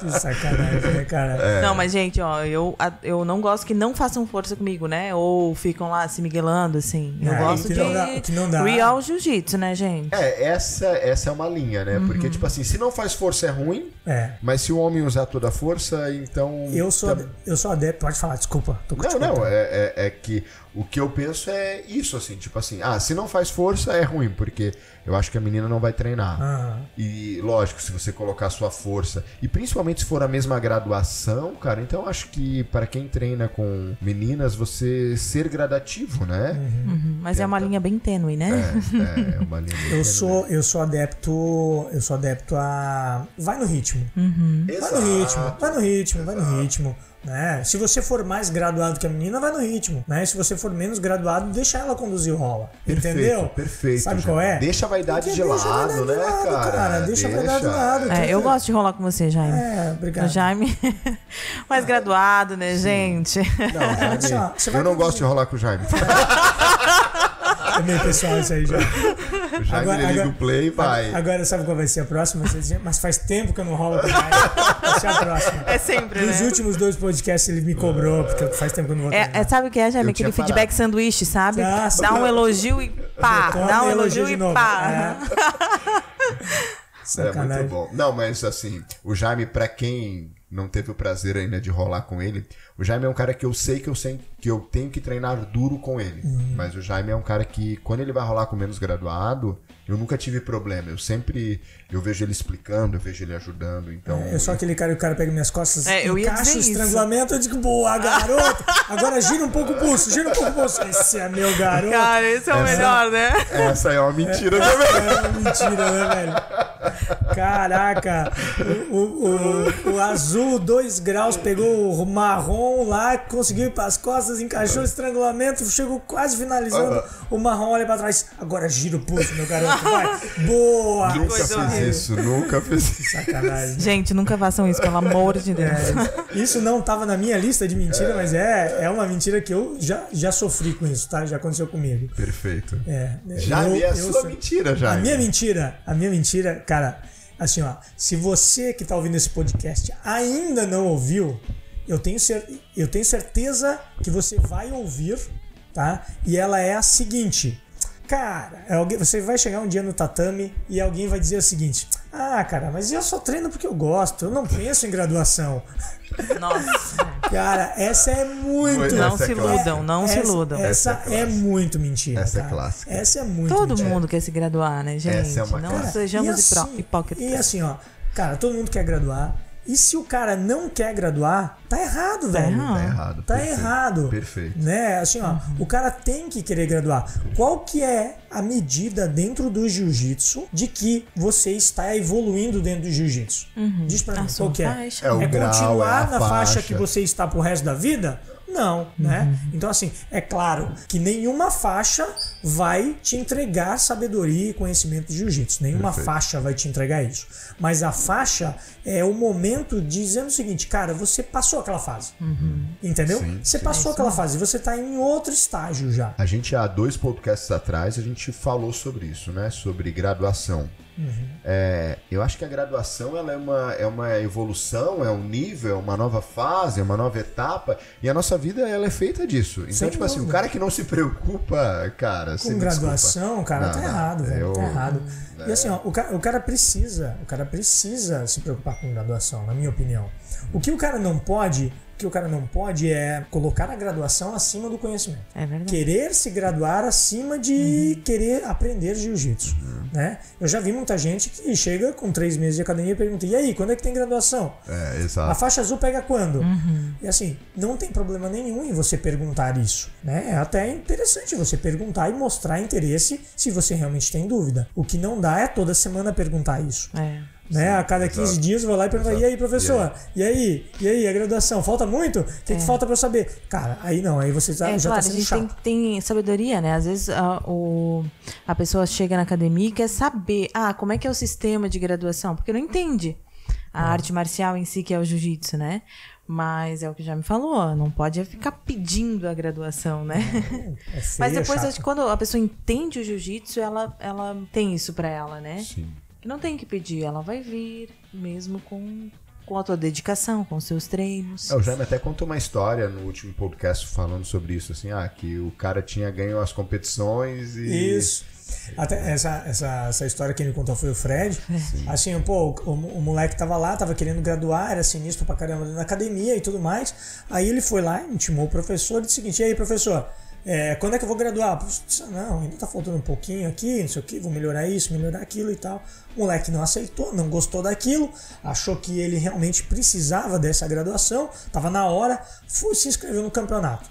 que sacanagem, né, cara? É. Não, mas, gente, ó, eu, eu não gosto que não façam força comigo, né? Ou ficam lá se miguelando, assim. Eu é, gosto de não dá, que não dá. real jiu-jitsu, né, gente? É, essa, essa é uma linha, né? Uhum. Porque, tipo assim, se não faz força é ruim, é. mas se o homem usar toda a força, então... Eu sou, tá... eu sou adepto, pode falar, desculpa. não, não, é, é, é que o que eu penso é isso, assim, tipo assim, ah, se não faz força é ruim, porque eu acho que a menina não vai treinar. Uhum. E lógico, se você colocar sua força, e principalmente se for a mesma graduação, cara, então eu acho que para quem treina com meninas, você ser gradativo, né? Uhum. Uhum. Mas Tenta... é uma linha bem tênue, né? É, é uma linha bem <laughs> eu sou Eu sou adepto, eu sou adepto a vai no ritmo. Uhum. Vai no ritmo, vai no ritmo, vai no ritmo. Né? Se você for mais graduado que a menina, vai no ritmo. Né? Se você for menos graduado, deixa ela conduzir o rola. Perfeito, entendeu? Perfeito. Sabe já. qual é? Deixa a vaidade Porque de lado, vaidade né, lado, cara? cara? Deixa, deixa, a vaidade de lado. É, eu gosto de rolar com você, Jaime. É, obrigado. O Jaime, <laughs> mais graduado, né, gente? Não, Jaime, eu não gosto de rolar com o Jaime. <laughs> É meio pessoal isso aí já. O Jaime agora, liga o play e vai. Agora sabe qual vai ser a próxima? Mas faz tempo que eu não rolo com o Jaime. Vai ser a próxima. É sempre, Nos né? últimos dois podcasts ele me cobrou, porque faz tempo que eu não vou é, é, Sabe o que é, Jaime? Aquele feedback parado. sanduíche, sabe? Ah, dá um elogio e pá. Dá um elogio, elogio e pá. É. é muito bom. Não, mas assim, o Jaime, pra quem não teve o prazer ainda de rolar com ele, o Jaime é um cara que eu sei que eu, sei, que eu tenho que treinar duro com ele. Uhum. Mas o Jaime é um cara que, quando ele vai rolar com menos graduado, eu nunca tive problema. Eu sempre eu vejo ele explicando, eu vejo ele ajudando. Então. É, eu sou aquele cara que o cara pega minhas costas, é, eu encaixa o estrangulamento, eu digo, boa, garoto! Agora gira um pouco o pulso, gira um pouco o pulso. Esse é meu garoto. Cara, esse é o essa, melhor, né? Essa é uma mentira, né, velho? É uma mentira, né, velho? Caraca, o, o, o, o azul, 2 graus, pegou o marrom lá, conseguiu ir para as costas, encaixou o estrangulamento, chegou quase finalizando. O marrom olha para trás. Agora gira o pulso, meu garoto, vai. <laughs> Boa! Nunca fiz isso, nunca fiz isso. Sacanagem. Gente, nunca façam isso, pelo amor de Deus. É, isso não estava na minha lista de mentira, é. mas é, é uma mentira que eu já, já sofri com isso, tá? Já aconteceu comigo. Perfeito. É. Já eu, é a sua sou... mentira, já. A minha mentira, a minha mentira, cara, assim, ó, se você que tá ouvindo esse podcast ainda não ouviu, eu tenho, cer eu tenho certeza que você vai ouvir, tá? E ela é a seguinte. Cara, é você vai chegar um dia no tatame e alguém vai dizer o seguinte: Ah, cara, mas eu só treino porque eu gosto, eu não penso em graduação. Nossa. <laughs> Cara, essa é muito. Não essa se é iludam, não essa, se iludam. Essa, essa é, é, muito mentira. Essa é cara. é clássica. Essa é muito Todo mentira. mundo quer se graduar, né, gente? Essa é uma não cara, sejamos assim, hipócritas. E assim, ó, cara, todo mundo quer graduar. E se o cara não quer graduar, tá errado, tá velho. Errado. Tá errado. Tá perfeito, errado. Perfeito. Né? Assim, ó, uhum. o cara tem que querer graduar. Qual que é a medida dentro do jiu-jitsu de que você está evoluindo dentro do jiu-jitsu? Uhum. Diz pra mim, qual que é? É, o é grau, continuar é na faixa. faixa que você está pro resto da vida? Não, né? Uhum. Então, assim, é claro que nenhuma faixa vai te entregar sabedoria e conhecimento de jiu-jitsu. Nenhuma Perfeito. faixa vai te entregar isso. Mas a faixa é o momento dizendo o seguinte, cara, você passou aquela fase. Uhum. Entendeu? Sim, você sim. passou aquela fase, você está em outro estágio já. A gente, há dois podcasts atrás, a gente falou sobre isso, né? Sobre graduação. Uhum. É, eu acho que a graduação ela é, uma, é uma evolução, é um nível, é uma nova fase, é uma nova etapa. E a nossa vida ela é feita disso. Então, Sem tipo dúvida. assim, o cara que não se preocupa, cara. Com graduação, desculpa. cara, não, tá errado, velho. Eu... Tá errado. É. E assim, ó, o, cara, o cara precisa, o cara precisa se preocupar com graduação, na minha opinião. O que o cara não pode que o cara não pode é colocar a graduação acima do conhecimento. É verdade. Querer se graduar acima de uhum. querer aprender jiu-jitsu. Uhum. Né? Eu já vi muita gente que chega com três meses de academia e pergunta: e aí, quando é que tem graduação? É, exato. A faixa azul pega quando? Uhum. E assim, não tem problema nenhum em você perguntar isso. Né? É até interessante você perguntar e mostrar interesse se você realmente tem dúvida. O que não dá é toda semana perguntar isso. É. Né? A cada 15 exato. dias eu vou lá e pergunto: e aí, professor? E aí? E aí, a graduação? Falta muito? O que, é. que falta para eu saber? Cara, aí não, aí você já, é, já tá claro, tá sendo a gente chato. Tem, tem, sabedoria, né? Às vezes a, o, a pessoa chega na academia e quer saber: ah, como é que é o sistema de graduação? Porque não entende a é. arte marcial em si, que é o jiu-jitsu, né? Mas é o que já me falou, não pode ficar pedindo a graduação, né? É, <laughs> é Mas depois, quando a pessoa entende o jiu-jitsu, ela, ela tem isso para ela, né? Sim. Que não tem que pedir, ela vai vir mesmo com com a tua dedicação, com seus treinos. É, o Jaime até contou uma história no último podcast falando sobre isso, assim, ah, que o cara tinha ganho as competições e. Isso. Até essa, essa, essa história que ele contou foi o Fred. <laughs> Sim. Assim, pô, o, o, moleque tava lá, tava querendo graduar, era sinistro pra caramba na academia e tudo mais. Aí ele foi lá, intimou o professor e disse o seguinte: e aí, professor, é, quando é que eu vou graduar? Não, ainda tá faltando um pouquinho aqui, não sei o que, vou melhorar isso, melhorar aquilo e tal. O moleque não aceitou, não gostou daquilo, achou que ele realmente precisava dessa graduação, tava na hora, foi se inscreveu no campeonato.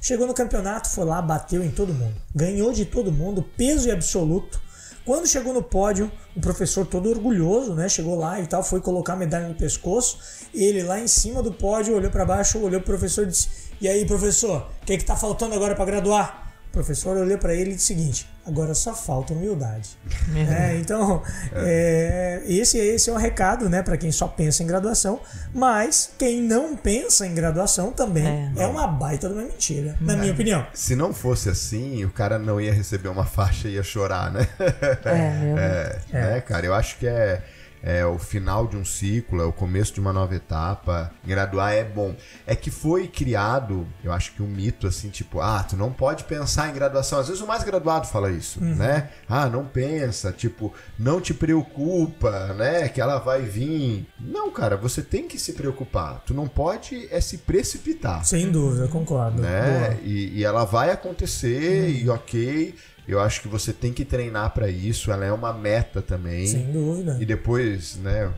Chegou no campeonato, foi lá, bateu em todo mundo, ganhou de todo mundo, peso e absoluto. Quando chegou no pódio, o professor todo orgulhoso, né? Chegou lá e tal, foi colocar a medalha no pescoço. Ele lá em cima do pódio olhou para baixo, olhou pro professor e disse: e aí, professor, o que, é que tá faltando agora para graduar? O professor olhou para ele e disse o seguinte: agora só falta humildade. <laughs> é, então, é, esse, esse é o recado né, para quem só pensa em graduação, mas quem não pensa em graduação também é, é uma baita de uma mentira, na minha opinião. Se não fosse assim, o cara não ia receber uma faixa e ia chorar, né? É, <laughs> é, é. Né, cara, eu acho que é é o final de um ciclo, é o começo de uma nova etapa. Graduar é bom. É que foi criado, eu acho que um mito assim, tipo, ah, tu não pode pensar em graduação. Às vezes o mais graduado fala isso, uhum. né? Ah, não pensa, tipo, não te preocupa, né? Que ela vai vir. Não, cara, você tem que se preocupar. Tu não pode é se precipitar. Sem dúvida, concordo. Né? E, e, ela vai acontecer uhum. e ok eu acho que você tem que treinar para isso, ela é uma meta também. Sem dúvida. E depois, né,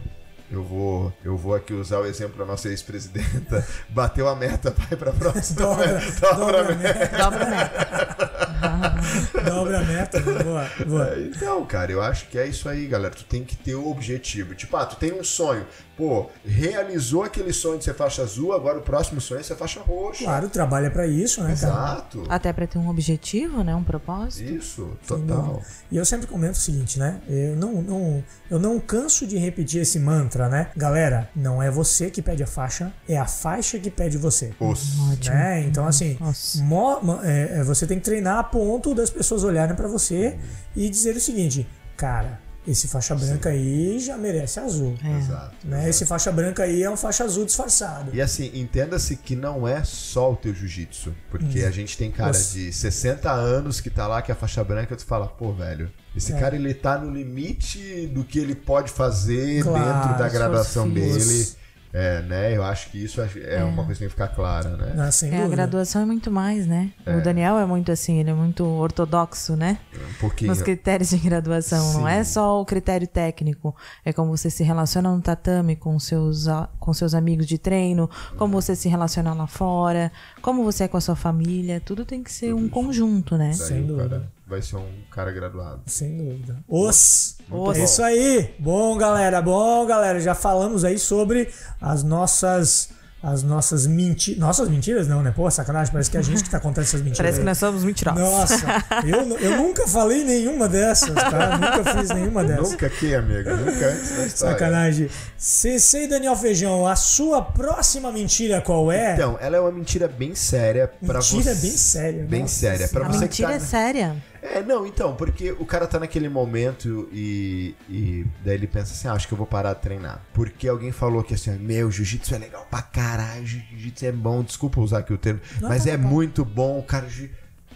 eu vou, eu vou aqui usar o exemplo da nossa ex-presidenta. <laughs> Bateu a meta, vai para a próxima. dobra, dobra, <laughs> dobra a meta. Dobra a meta. <laughs> dobra a meta. Boa, boa. Então, cara, eu acho que é isso aí, galera. Tu tem que ter o objetivo. Tipo, ah, tu tem um sonho pô, realizou aquele sonho de ser faixa azul, agora o próximo sonho é ser faixa roxa. Claro, trabalha para isso, né, Exato. cara? Exato. Até para ter um objetivo, né, um propósito. Isso, total. E eu sempre comento o seguinte, né? Eu não, não, eu não canso de repetir esse mantra, né? Galera, não é você que pede a faixa, é a faixa que pede você. Ótimo. Né? Então, assim, mo, é, é, você tem que treinar a ponto das pessoas olharem para você e dizer o seguinte, cara, esse faixa branca Sim. aí já merece azul. É. Exato, né? exato. Esse faixa branca aí é um faixa azul disfarçado. E assim, entenda-se que não é só o teu jiu-jitsu. Porque hum. a gente tem cara Nossa. de 60 anos que tá lá, que é a faixa branca, tu fala, pô, velho, esse é. cara ele tá no limite do que ele pode fazer claro, dentro da graduação dele. É, né? Eu acho que isso é, é, uma coisa que tem que ficar clara, né? Ah, sem é, a graduação é muito mais, né? É. O Daniel é muito assim, ele é muito ortodoxo, né? Um pouquinho. Nos critérios de graduação. Sim. Não é só o critério técnico. É como você se relaciona no tatame com seus, com seus amigos de treino, como você se relaciona lá fora, como você é com a sua família. Tudo tem que ser Tudo um isso. conjunto, né? Sem dúvida. Vai ser um cara graduado. Sem dúvida. Os! Os. É isso aí! Bom, galera, bom, galera. Já falamos aí sobre as nossas as nossas mentiras. Nossas mentiras não, né? Pô, sacanagem, parece que é a gente que tá contando essas mentiras. Parece aí. que nós somos mentirosos. Nossa, eu, eu nunca falei nenhuma dessas, tá? <laughs> Nunca fiz nenhuma dessas. Nunca aqui, amigo. Nunca antes. Sacanagem. Cessei, Daniel Feijão, a sua próxima mentira qual é? Então, ela é uma mentira bem séria para você. Mentira bem séria. Bem Nossa, séria. Pra a você mentira tá... é séria. É, não, então, porque o cara tá naquele momento e, e daí ele pensa assim, ah, acho que eu vou parar de treinar. Porque alguém falou que assim, meu, jiu-jitsu é legal pra caralho, jiu-jitsu é bom, desculpa usar aqui o termo, não, mas tá é bom. muito bom, cara.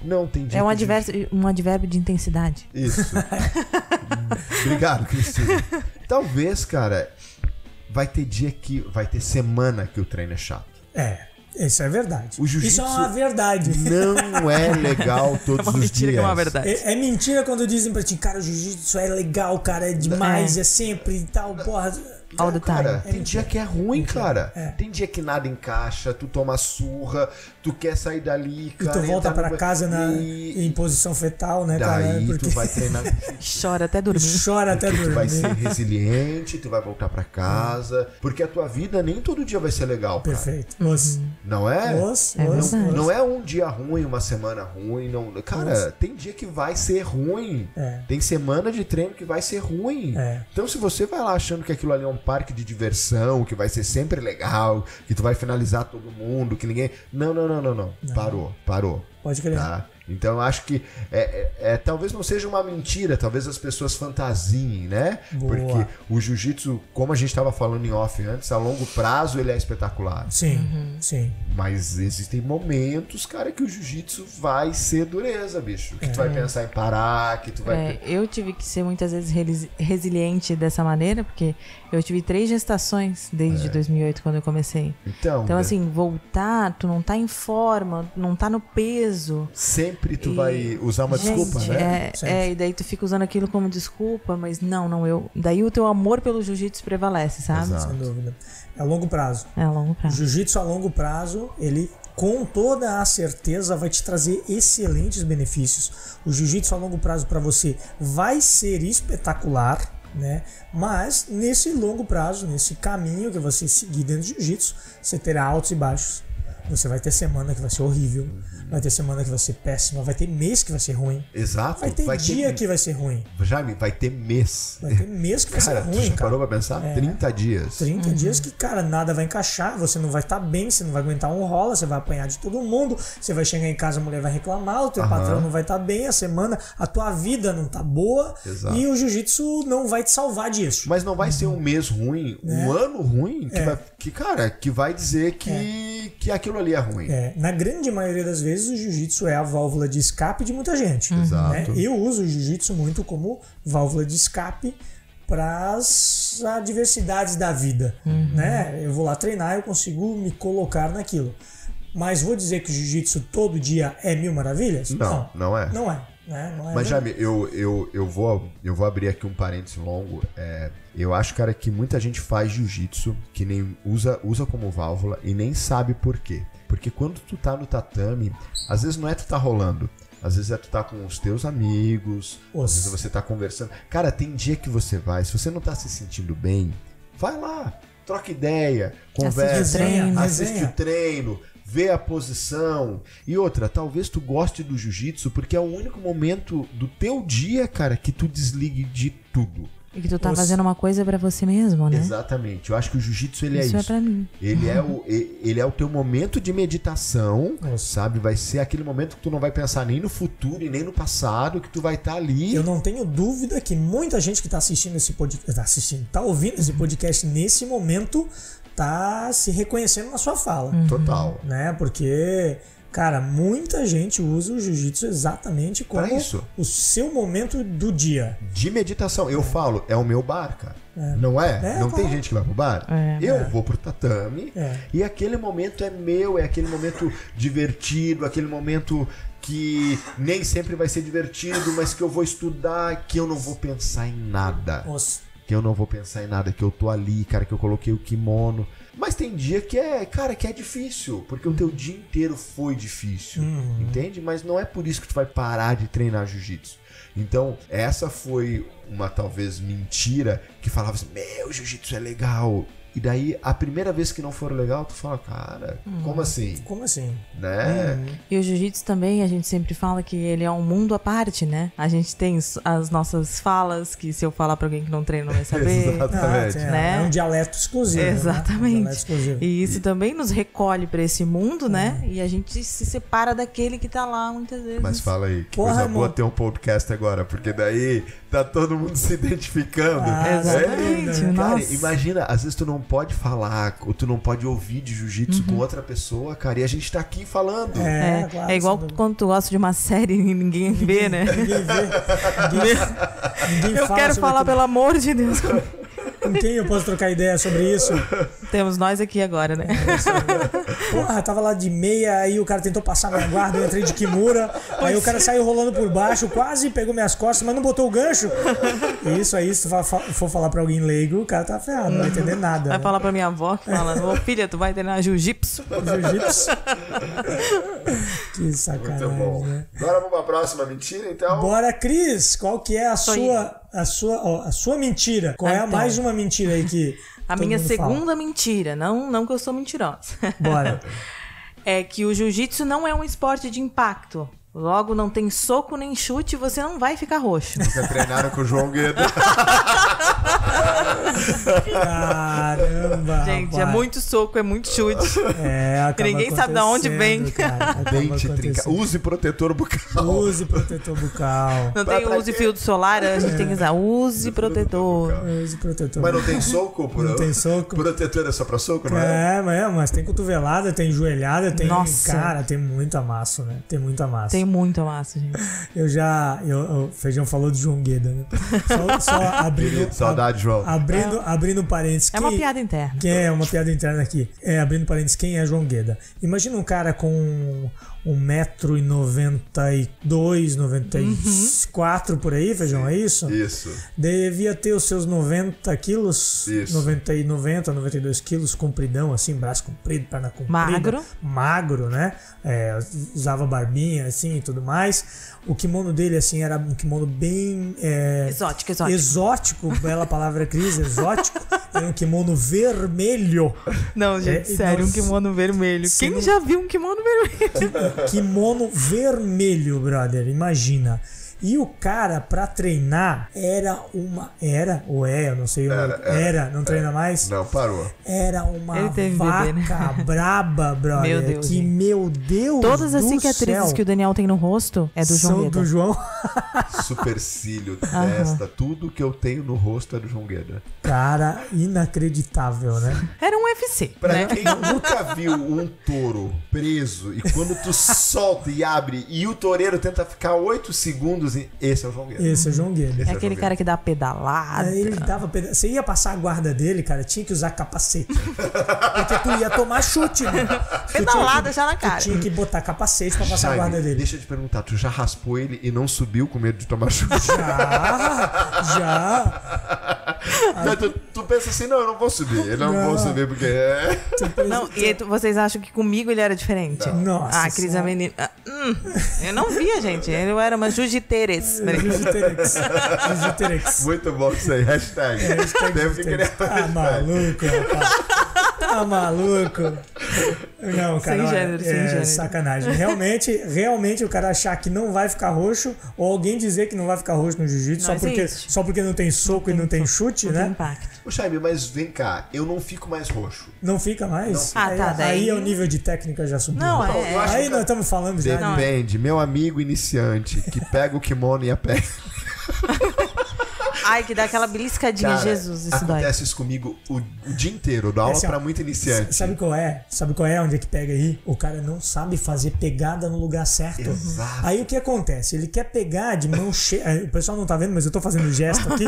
Não tem É um advérbio, um advérbio de intensidade. Isso. <laughs> Obrigado, Cristina. Talvez, cara, vai ter dia que. Vai ter semana que o treino é chato. É. Isso é verdade. Isso é uma verdade. Não <laughs> é legal todos é os dias. É, uma verdade. É, é, mentira quando dizem pra ti, cara, o jiu-jitsu é legal, cara, é demais, é, é sempre e tal, porra. All the time. Cara, tem dia que é ruim, cara. É. Tem dia que nada encaixa, tu toma surra, tu quer sair dali, cara. E tu volta pra casa na, e... em posição fetal, né, Daí cara? Porque... tu vai treinar. <laughs> Chora até dormir. Chora até dormir. Tu vai ser resiliente, tu vai voltar pra casa. Porque a tua vida nem todo dia vai ser legal, cara. Perfeito. Os... Não é? Os, é os, não, não, é um dia ruim, uma semana ruim. Não... Cara, tem dia que vai ser ruim. É. Tem semana de treino que vai ser ruim. É. Então, se você vai lá achando que aquilo ali é um parque de diversão, que vai ser sempre legal, que tu vai finalizar todo mundo, que ninguém. Não, não, não, não, não. não. Parou, parou. Pode crer. Tá? Então eu acho que é, é, é, talvez não seja uma mentira, talvez as pessoas fantasiem, né? Boa. Porque o jiu-jitsu, como a gente estava falando em off antes, a longo prazo ele é espetacular. Sim, sim. Mas existem momentos, cara, que o jiu-jitsu vai ser dureza, bicho. Que tu vai pensar em parar, que tu vai. É, eu tive que ser muitas vezes resi- resiliente dessa maneira, porque eu tive três gestações desde 2008, quando eu comecei. Então, Então, né, assim, voltar, tu não tá em forma, não tá no peso. sempre tu E- vai usar uma Gente, desculpa, né? É, Sempre. é, e daí tu fica usando aquilo como desculpa, mas não, não, eu. Daí o teu amor pelo jiu-jitsu prevalece, sabe? Exato. Sem dúvida. É a longo prazo. É a longo O prazo. jiu-jitsu a longo prazo, ele com toda a certeza vai te trazer excelentes benefícios. O jiu-jitsu a longo prazo para você vai ser espetacular, né? Mas nesse longo prazo, nesse caminho que você seguir dentro do jiu-jitsu, você terá altos e baixos. Você vai ter semana que vai ser horrível, vai ter semana que vai ser péssima, vai ter mês que vai ser ruim, Exato. vai ter dia que vai ser ruim, Jaime, vai ter mês. vai ter mês que vai Cara, ser tu ruim, já cara. parou pra pensar? 30 dias. 30 dias que, cara, nada vai encaixar, você não vai estar bem, você não vai aguentar um rola, você vai apanhar de todo mundo, você vai chegar em casa, a mulher vai reclamar, o teu Aham. patrão não vai estar bem, a semana, a tua vida não tá boa, Exato. e o jiu-jitsu não vai te salvar disso. Mas não vai ser um mês ruim, um ano ruim, que, vai, que, cara, que vai dizer que, que aquilo ali é ruim. É, na grande maioria das vezes, o jiu-jitsu é a válvula de escape de muita gente. Exato. né? Eu uso o jiu-jitsu muito como válvula de escape para as adversidades da vida. Né? Eu vou lá treinar, eu consigo me colocar naquilo. Mas vou dizer que o jiu-jitsu todo dia é mil maravilhas? Não, não é. Não é. Né? Não é Mas. Jaime, eu, eu, eu, vou, eu vou abrir aqui um parênteses longo. É, eu acho, cara, que muita gente faz jiu-jitsu que nem usa, usa como válvula e nem sabe por quê. Porque quando tu tá no tatame, às vezes não é tu tá rolando. Às vezes é tu tá com os teus amigos, Os- às vezes você tá conversando. Cara, tem dia que você vai, se você não tá se sentindo bem, vai lá, troca ideia, conversa, treino. assiste o treino, vê a posição. E outra, talvez tu goste do jiu-jitsu porque é o único momento do teu dia, cara, que tu desligue de tudo. E que tu tá Os- fazendo uma coisa pra você mesmo, né? Exatamente. Eu acho que o jiu-jitsu ele Isso é é isso. pra mim. Ele é o ele é o teu momento de meditação, sabe? Vai ser aquele momento que tu não vai pensar nem no futuro e nem no passado, que tu vai estar ali. Eu não tenho dúvida que muita gente que está assistindo esse podcast, tá assistindo, tá ouvindo esse podcast nesse momento, tá se reconhecendo na sua fala, Total. né? Porque, cara, muita gente usa o jiu-jitsu exatamente como o seu momento do dia. De meditação. Eu falo, é o meu bar, cara. Não é? É, não tem claro. gente que vai pro bar? É. eu É. vou pro tatame É. e aquele momento é meu, é aquele momento divertido, aquele momento que nem sempre vai ser divertido, mas que eu vou estudar, que eu não vou pensar em nada. Nossa, que eu não vou pensar em nada, que eu tô ali, cara, que eu coloquei o kimono. Mas tem dia que é, cara, que é difícil, porque o teu dia inteiro foi difícil, entende? Mas não é por isso que tu vai parar de treinar jiu-jitsu. Então, essa foi uma talvez mentira que falava assim: "Meu, jiu-jitsu é legal". E daí, a primeira vez que não for legal, tu fala, cara, como assim? como assim? Né? E o jiu-jitsu também, a gente sempre fala que ele é um mundo à parte, né? A gente tem as nossas falas, que se eu falar pra alguém que não treina não vai <laughs> saber. Exatamente. Ah, é, Né? é um dialeto exclusivo. né? Um Exatamente. dialeto exclusivo. E isso também nos recolhe pra esse mundo, né? E a gente se separa daquele que tá lá muitas vezes. Mas fala aí, que Porra, coisa boa irmão. ter um podcast agora, porque daí tá todo mundo <laughs> se identificando. Ah, Exatamente, é, Cara, imagina, às vezes tu não pode falar, ou tu não pode ouvir de jiu-jitsu Uhum. com outra pessoa, cara, e a gente tá aqui falando. É, É, claro, é igual sem dúvida. quando tu gosta de uma série e ninguém vê, né? Ninguém vê. <laughs> Ninguém, ninguém Eu quero falar, aquilo. pelo amor de Deus. <laughs> Com quem eu posso trocar ideia sobre isso? Temos nós aqui agora, né? Porra, tava lá de meia, aí o cara tentou passar minha guarda, eu entrei de Kimura, aí o cara saiu rolando por baixo, quase pegou minhas costas, mas não botou o gancho. Isso aí, se for falar pra alguém leigo, o cara tá ferrado, não vai entender nada. Vai né? falar pra minha avó que fala, ô filha, tu vai treinar jiu-jitsu? Jiu-jitsu. Que Muito sacanagem, bom. né? Agora vamos pra próxima mentira, então? Bora, Cris, qual que é a Sou sua, a sua, ó, a sua mentira? Qual é a Então. mais uma mentira aí que <laughs> A todo minha mundo fala? segunda mentira, não, não que eu sou mentirosa, Bora. <laughs> é que o jiu-jitsu não é um esporte de impacto. Logo, não tem soco nem chute, você não vai ficar roxo. <laughs> Nunca treinaram com o João Guedes. Caramba! Gente, é rapaz. muito soco, é muito chute. É, Ninguém sabe de onde vem. cara. Dente trinca. Use protetor bucal. Use protetor bucal. Não Pra- tem pra use fio de solar, a gente tem que usar use protetor. Use protetor Mas não tem soco, por Não tem soco. Protetor é só pra soco, não é? É, mas, é, mas tem cotovelada, tem joelhada, tem. Nossa. Cara, tem muito amasso, né? Tem muito amasso. Tem muita massa, gente. Eu já. Eu, o Feijão falou de João Gueda, né? Só, só abrindo. <laughs> Saudade, João. Abrindo, abrindo parênteses. É uma quem- piada interna. Quem é uma piada interna aqui? É, abrindo parênteses, quem é João Gueda? Imagina um cara com 1,92m, 94 por aí, feijão, é isso? Isso. Devia ter os seus 90 quilos, Isso. 90, e 90, 92 quilos, compridão, assim, braço comprido, perna comprida. Magro. Magro, né? É, usava barbinha, assim, e tudo mais. O kimono dele, assim, era um kimono bem... é, Exótico, exótico. Exótico, bela palavra Cris, exótico. Era <laughs> um kimono vermelho. Não, gente, É, sério, um kimono vermelho. Quem não- já viu um kimono vermelho? <laughs> Kimono vermelho, brother. Imagina. E o cara, pra treinar, era uma. Era, ou é, eu não sei. Era, Era, era. não treina mais? Não, parou. Era uma vaca bebê, né? <laughs> braba, brother. Meu Deus, Que, gente. meu Deus. Todas as do cicatrizes céu, que o Daniel tem no rosto é do João são Gueda. do João. <laughs> Supercílio, testa, tudo que eu tenho no rosto é do João Gueda. Cara, inacreditável, né? Era um UFC, Pra né? quem nunca viu um touro preso e quando tu solta e abre e o toureiro tenta ficar 8 segundos, e- esse é o João Gueda. Esse é o João Gueda. Esse É aquele cara que dá pedalada. Ele dava peda- Você ia passar a guarda dele, cara, tinha que usar capacete. Porque tu ia tomar chute, mano. Tinha Pedalada que- já na tu cara. tinha que botar capacete pra passar a Jaime, guarda dele. deixa eu te perguntar, tu já raspou ele e não subiu com medo de tomar chute? Já, já. Não, tu, tu pensa assim, não, eu não vou subir, eu não, Não. vou subir porque é... Não, e aí tu- vocês acham que comigo ele era diferente? Nossa Ah, Cris, a menina. Ah, hum, eu não via, gente. Eu era uma jiu-jiteres. Jiu-Jiterex. Jiu-Jiterex. Muito bom isso aí, hashtag. Hashtag que criar Tá hashtag. maluco, rapaz. Tá maluco. Não, cara, Sem olha, gênero, sem é gênero. sacanagem. Realmente, realmente o cara achar que não vai ficar roxo, ou alguém dizer que não vai ficar roxo no jiu-jitsu só Não porque, existe. só porque não tem soco e não tem chute, Não tem né? impacto. Ô, Jaime, mas vem cá, eu não fico mais roxo. Não fica mais? Não. Ah, aí, tá, daí- aí é o nível de técnica já subiu. Não, Não, é. eu acho Aí que- nós estamos falando já. Não, é. Depende, meu amigo iniciante que pega o kimono e a pele. <laughs> Ai, que dá aquela beliscadinha, Cara, Jesus, isso dói. acontece isso comigo o, o dia inteiro. Eu dou aula Assim, pra muito iniciante. Sabe qual é? Sabe qual é onde é que pega aí? O cara não sabe fazer pegada no lugar certo. Exato. Aí o que acontece? Ele quer pegar de mão <laughs> cheia. O pessoal não tá vendo, mas eu tô fazendo gesto aqui.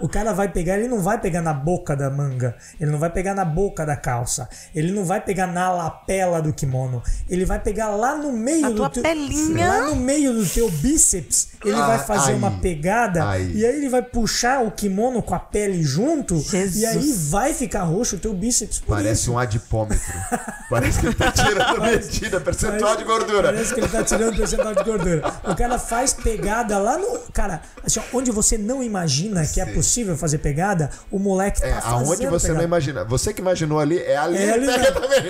O cara vai pegar, ele não vai pegar na boca da manga. Ele não vai pegar na boca da calça. Ele não vai pegar na lapela do kimono. Ele vai pegar lá no meio Na do tua teu. pelinha. Lá no meio do teu bíceps. Ele Ah, vai fazer aí. uma pegada. Aí. E aí ele vai puxar o kimono com a pele junto. Jesus. E aí vai ficar roxo o teu bíceps. por Parece isso. um adipômetro. <laughs> Parece que ele tá tirando medida, percentual de gordura. Parece que ele tá tirando percentual de gordura. O cara faz pegada lá no. Cara, assim, ó, onde você não imagina que é Sim. possível fazer pegada, o moleque tá É, fazendo aonde você pegada. não imagina. Você que imaginou ali, é ali É ele ali pega na- também.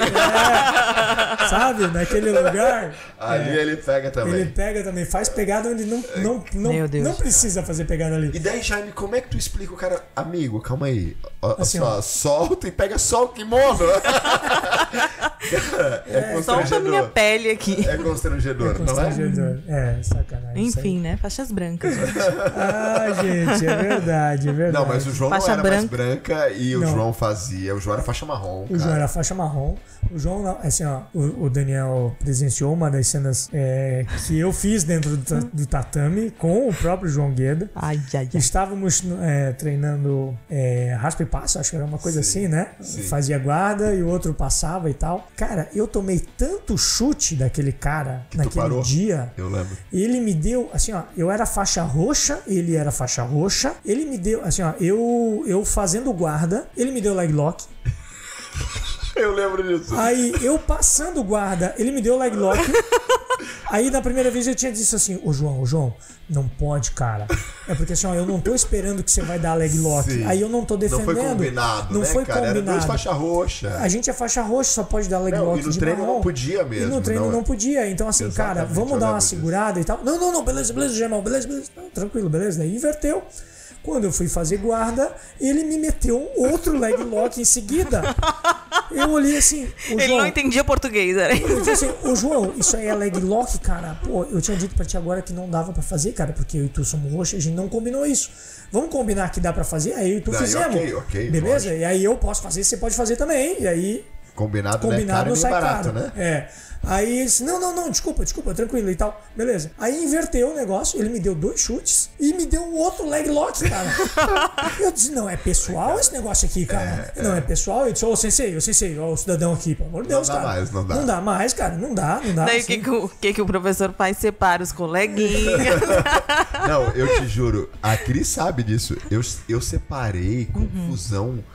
Sabe? Naquele lugar. Ali ele pega também. Ele pega também, faz pegada onde não, não, não, não precisa fazer pegada ali. E daí, Jaime, como é que tu explica o cara, amigo, calma aí, ó, Assim, só, ó. solta e pega só o kimono. cara, <laughs> é, Solta a minha constrangedor. pele aqui. É constrangedor, não é? Constrangedor. É, sacanagem. isso aí. Enfim, né? Faixas brancas. gente. Ah, gente, é verdade, é verdade. Não, mas o João Faixa não era mais branca. branca e o Não. João fazia. O João era faixa marrom. O cara. João era faixa marrom. O João, não- assim, ó, o, o Daniel presenciou uma das cenas é, que eu fiz dentro do, ta- do tatame com o próprio João Gueda. Ai, ai, ai. Estávamos é, treinando é, raspa e passo, acho que era uma coisa Sim, assim, né? sim. Fazia guarda e o outro passava e tal. Cara, eu tomei tanto chute daquele cara tu naquele parou? dia. Eu lembro. Ele me deu, assim, ó, eu era faixa roxa, ele era faixa roxa. Ele me deu, assim, ó, eu, eu fazendo guarda, ele me deu leg lock. <laughs> Eu lembro disso. Aí eu passando o guarda, ele me deu leg lock. Aí na primeira vez eu tinha dito assim: Ô João, ô João, não pode, cara. É porque assim, ó, eu não tô esperando que você vai dar leg lock. Sim. Aí eu não tô Não defendendo. foi combinado, Não né, foi cara? Era dois combinado. faixa roxa. A gente é faixa roxa, só pode dar leg Não, lock e no de treino marrom. não podia E mesmo. no treino não, não, podia. Então, assim, cara, vamos dar uma lembro disso. segurada e tal. Não, não, não, beleza, beleza, Germão, beleza, beleza. Não, tranquilo, beleza. Daí inverteu. Quando eu fui fazer guarda, ele me meteu um outro leg lock em seguida. Eu olhei assim. ele João, não entendia português, né? Eu disse assim, ô João, isso aí é leg lock, cara. Pô, eu tinha dito pra ti agora que não dava pra fazer, cara, porque eu e tu somos roxos, a gente não combinou isso. Vamos combinar que dá pra fazer? Aí eu e tu Daí, fizemos. Ok, ok. Beleza? Pode. E aí eu posso fazer, você pode fazer também. E aí. Combinado, combinado né? não sai barato, caro. né? É. Aí ele disse: Não, não, não, desculpa, desculpa, tranquilo e tal. Beleza. Aí inverteu o negócio, ele me deu dois chutes e me deu um outro leg lock, cara. <laughs> eu disse: Não, é pessoal esse negócio aqui, cara. É, não, é. é pessoal. Eu disse: Ô, oh, sensei, ô, sensei, ô, cidadão aqui, pelo amor de Deus, não dá cara. Mais, não dá Não dá mais, cara, não dá, não dá. Daí o assim. que, que, que, o professor faz? Separa os coleguinhas. <laughs> não, eu te <laughs> juro, a Cris sabe disso. Eu, eu separei uhum. confusão. Uhum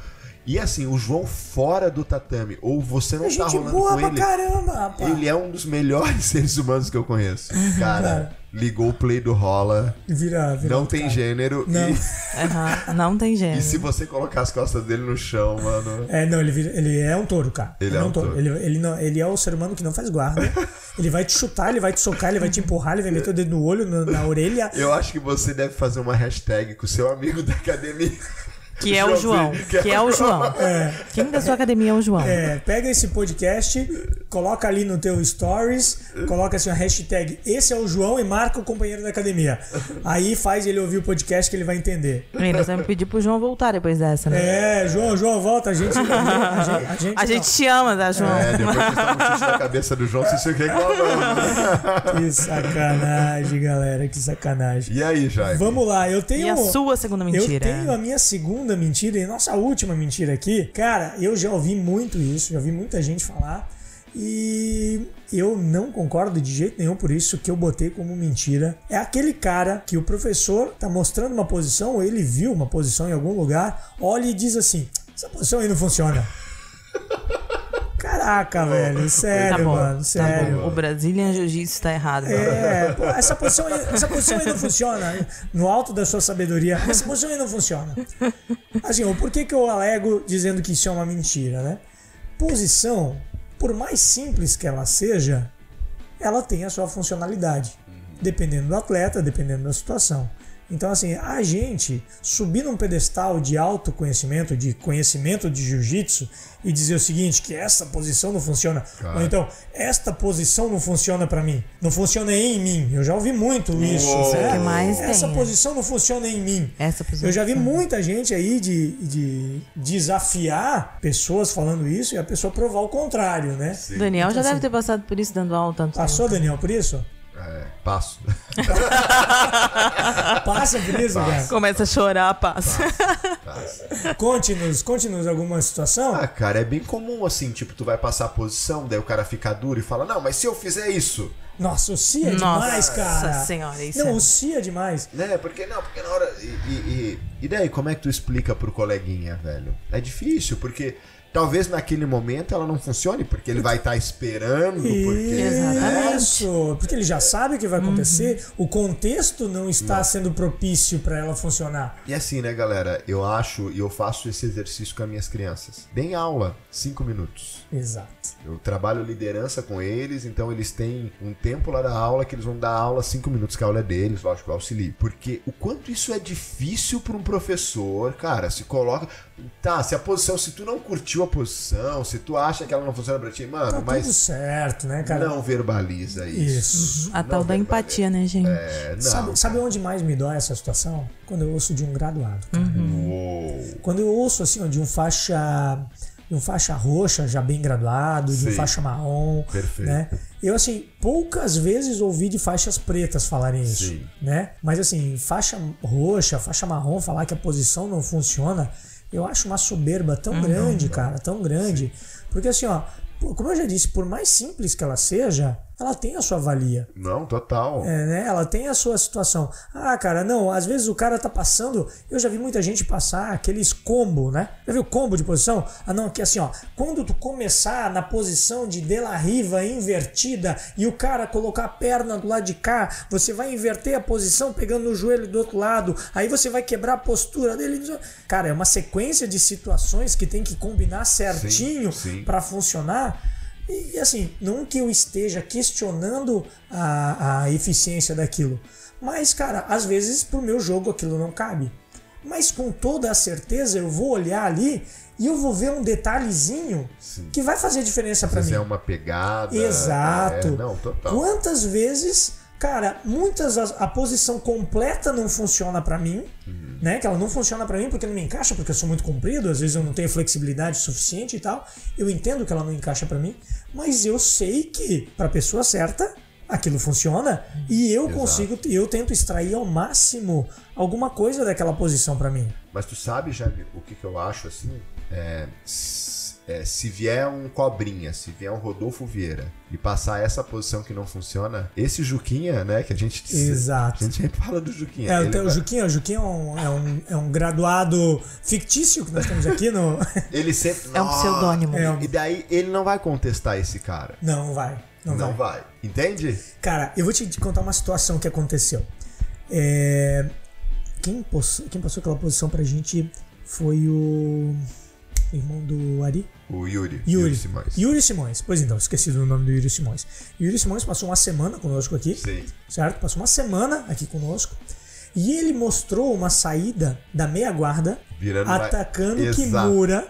e assim, o João fora do tatame, ou você não é tá rolando boa com pra ele. Caramba, rapaz. Ele é um dos melhores <laughs> seres humanos que eu conheço. Cara, ligou o play do rola. Vira, vira não tem cara. gênero. Não. <laughs> E... Uhum, não tem gênero. E se você colocar as costas dele no chão, mano. É, não, ele, vira, ele é um touro, cara. Ele, ele é, é um touro. touro. Ele, ele, não, ele é o ser humano que não faz guarda. <laughs> ele vai te chutar, ele vai te socar, ele vai te empurrar, ele vai meter o dedo no olho, na, na orelha. Eu acho que você deve fazer uma hashtag com o seu amigo da academia. Que é o João. Que é o João. É. Quem da sua academia é o João? É, pega esse podcast, coloca ali no teu stories, coloca assim a hashtag esse é o João e marca o companheiro da academia. Aí faz ele ouvir o podcast que ele vai entender. E nós vamos pedir pro João voltar depois dessa, né? É, João, João, volta. A gente, a gente, a gente, a <laughs> gente te ama, tá, João? É, depois que está no chute da cabeça do João, você fica reclamando. <laughs> Que sacanagem, galera, que sacanagem. E aí, Jaime? Vamos lá, eu tenho... E a sua segunda mentira? Eu tenho a minha segunda segunda mentira e nossa última mentira aqui, cara, eu já ouvi muito isso, já ouvi muita gente falar. E eu não concordo de jeito nenhum por isso que eu botei como mentira. É aquele cara que o professor tá mostrando uma posição, ou ele viu uma posição em algum lugar, olha e diz assim: essa posição aí não funciona. <laughs> Caraca, velho, sério, tá bom, mano, tá sério. Tá o Brazilian Jiu-Jitsu tá errado. É, pô, essa, posição aí, essa posição aí não funciona. No alto da sua sabedoria, essa posição aí não funciona. Assim, o porquê que eu alego dizendo que isso é uma mentira, né? Posição, por mais simples que ela seja, ela tem a sua funcionalidade. Dependendo do atleta, dependendo da situação. Então, assim, a gente subir num pedestal de autoconhecimento, de conhecimento de jiu-jitsu e dizer o seguinte, que essa posição não funciona, Cara. ou então, esta posição não funciona para mim, não funciona em mim. Eu já ouvi muito isso. Né? Que mais essa tem, posição não funciona em mim. Eu já vi muita gente aí de, de desafiar pessoas falando isso e a pessoa provar o contrário, né? Sim. Daniel então, já assim, deve ter passado por isso dando aula tanto Passou, tempo. Daniel, por isso? É, passo. <laughs> passa por isso, cara. Começa a chorar, <laughs> passa. Conte-nos, conte-nos alguma situação. Ah, cara, é bem comum assim, tipo, tu vai passar a posição, daí o cara fica duro e fala, não, mas se eu fizer isso. Nossa, o si é Nossa demais, cara. Nossa senhora, isso Não, é... o si é demais. Né, porque não, porque na hora. E, e, e, e daí, como é que tu explica pro coleguinha, velho? É difícil, porque Talvez naquele momento ela não funcione, porque ele vai estar tá esperando. Porque, né? Isso, porque ele já sabe o que vai acontecer, uhum. o contexto não está não. sendo propício para ela funcionar. E assim, né, galera? Eu acho e eu faço esse exercício com as minhas crianças. Deem aula, cinco minutos. Exato. Eu trabalho liderança com eles, então eles têm um tempo lá da aula que eles vão dar aula cinco minutos, que a aula é deles, lógico, eu auxilio. Porque o quanto isso é difícil para um professor, cara, se coloca. Tá, se a posição, se tu não curtiu a posição, se tu acha que ela não funciona pra ti, mano, tá mas. Tudo certo, né, cara? Não verbaliza isso. Isso. A tal da empatia, né, gente? É, não, sabe, sabe onde mais me dói essa situação? Quando eu ouço de um graduado. Uhum. Quando eu ouço assim, de um faixa de um faixa roxa já bem graduado, de um faixa marrom, Perfeito. né? Eu assim, poucas vezes ouvi de faixas pretas falarem isso, Sim. né? Mas assim, faixa roxa, faixa marrom falar que a posição não funciona, eu acho uma soberba tão uhum. grande, cara, tão grande. Sim. Porque assim, ó, como eu já disse, por mais simples que ela seja, ela tem a sua valia. Não, total. É, né? Ela tem a sua situação. Ah, cara, não, às vezes o cara tá passando. Eu já vi muita gente passar aqueles combo, né? Já viu combo de posição? Ah, não, que assim, ó. Quando tu começar na posição de De La Riva invertida e o cara colocar a perna do lado de cá, você vai inverter a posição pegando o joelho do outro lado. Aí você vai quebrar a postura dele. Cara, é uma sequência de situações que tem que combinar certinho para funcionar. E assim, não que eu esteja questionando a, a eficiência daquilo, mas, cara, às vezes pro meu jogo aquilo não cabe. mas com toda a certeza eu vou olhar ali e eu vou ver um detalhezinho Sim. que vai fazer diferença para mim. é uma pegada. Exato. É, não, total. Quantas vezes, cara, muitas a, a posição completa não funciona para mim, uhum. né? Que ela não funciona para mim porque não me encaixa, porque eu sou muito comprido, às vezes eu não tenho flexibilidade suficiente e tal. Eu entendo que ela não encaixa para mim, mas eu sei que para pessoa certa aquilo funciona e eu Exato. consigo, eu tento extrair ao máximo alguma coisa daquela posição para mim. Mas tu sabe, Jaime, o que, que eu acho assim? É, é, se vier um Cobrinha, se vier um Rodolfo Vieira e passar essa posição que não funciona, esse Juquinha, né, que a gente Exato. a gente sempre <laughs> fala do Juquinha. É, o, vai... Juquinha, o Juquinha é um, é, um, é um graduado fictício que nós temos aqui no. <laughs> ele sempre. É um pseudônimo. É um... E daí ele não vai contestar esse cara. Não vai. Não, não vai. vai. Entende? Cara, eu vou te contar uma situação que aconteceu. É... Quem, poss... Quem passou aquela posição pra gente foi o irmão do Ari. O Yuri. Yuri. Yuri Simões. Yuri Simões. Pois então, esqueci do nome do Yuri Simões. Yuri Simões passou uma semana conosco aqui. Sim. Certo? Passou uma semana aqui conosco. E ele mostrou uma saída da meia guarda Virando atacando uma... Kimura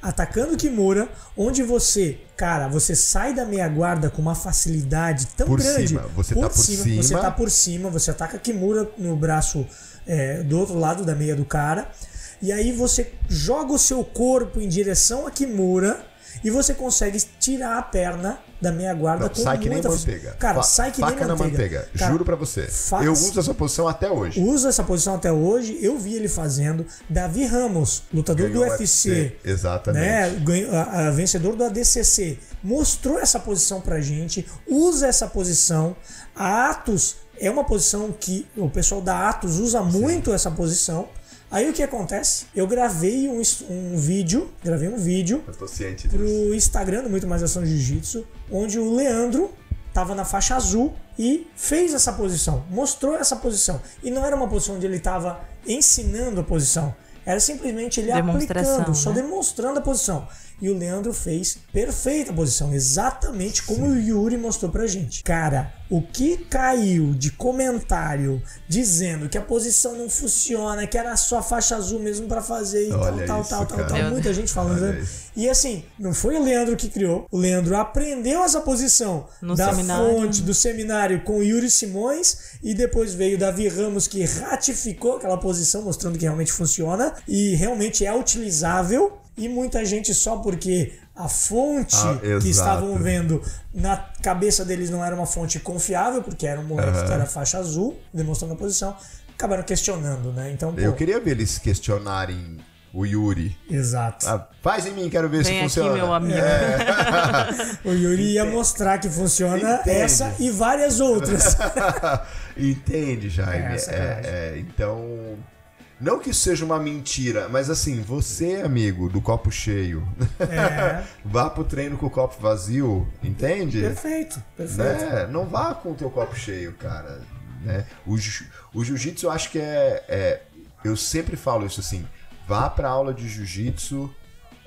atacando Kimura, onde você, cara, você sai da meia guarda com uma facilidade tão por grande. Cima. Você por tá por cima, cima. Você tá por cima, você ataca Kimura no braço é, do outro lado da meia do cara. E aí você joga o seu corpo em direção a Kimura e você consegue tirar a perna da meia guarda Não, com sai que nem manteiga. Cara, Fa sai que nem manteiga. na manteiga. Cara, Juro pra você. Faz... Eu uso essa posição até hoje. Uso essa posição até hoje. Eu vi ele fazendo. Davi Ramos, lutador Ganhou do UFC. UFC. Exatamente. Né, ganho, a, a, vencedor do ADCC. Mostrou essa posição pra gente. Usa essa posição. A Atos é uma posição que o pessoal da Atos usa muito essa posição. Aí o que acontece? Eu gravei um, um vídeo, gravei um vídeo pro Instagram do Muito Mais Ação Jiu-Jitsu, onde o Leandro tava na faixa azul e fez essa posição, mostrou essa posição. E não era uma posição onde ele estava ensinando a posição, era simplesmente ele aplicando, só né? demonstrando a posição. E o Leandro fez perfeita posição, exatamente como Sim. o Yuri mostrou pra gente. Cara, o que caiu de comentário dizendo que a posição não funciona, que era só faixa azul mesmo para fazer e Olha tal, isso, tal, tal, tal, tal, muita gente falando. E assim, não foi o Leandro que criou. O Leandro aprendeu essa posição no da seminário. fonte do seminário com Yuri Simões e depois veio Davi Ramos que ratificou aquela posição, mostrando que realmente funciona e realmente é utilizável e muita gente só porque a fonte ah, que estavam vendo na cabeça deles não era uma fonte confiável, porque era um moleque uhum. que era faixa azul, demonstrando a posição, acabaram questionando, né? Então, pô, Eu queria ver eles questionarem o Yuri. Exato. Ah, faz em mim, quero ver Vem se funciona. Aqui, meu amigo. É. <laughs> o Yuri ia mostrar que funciona Entende. essa e várias outras. <laughs> Entende, Jaime? É, é, é, então, não que isso seja uma mentira, mas assim, você, amigo do copo cheio, é. <laughs> vá pro treino com o copo vazio, entende? Perfeito, perfeito. Né? Não vá com o teu copo cheio, cara. Né? O, o jiu-jitsu eu acho que é, é. Eu sempre falo isso assim: vá pra aula de jiu-jitsu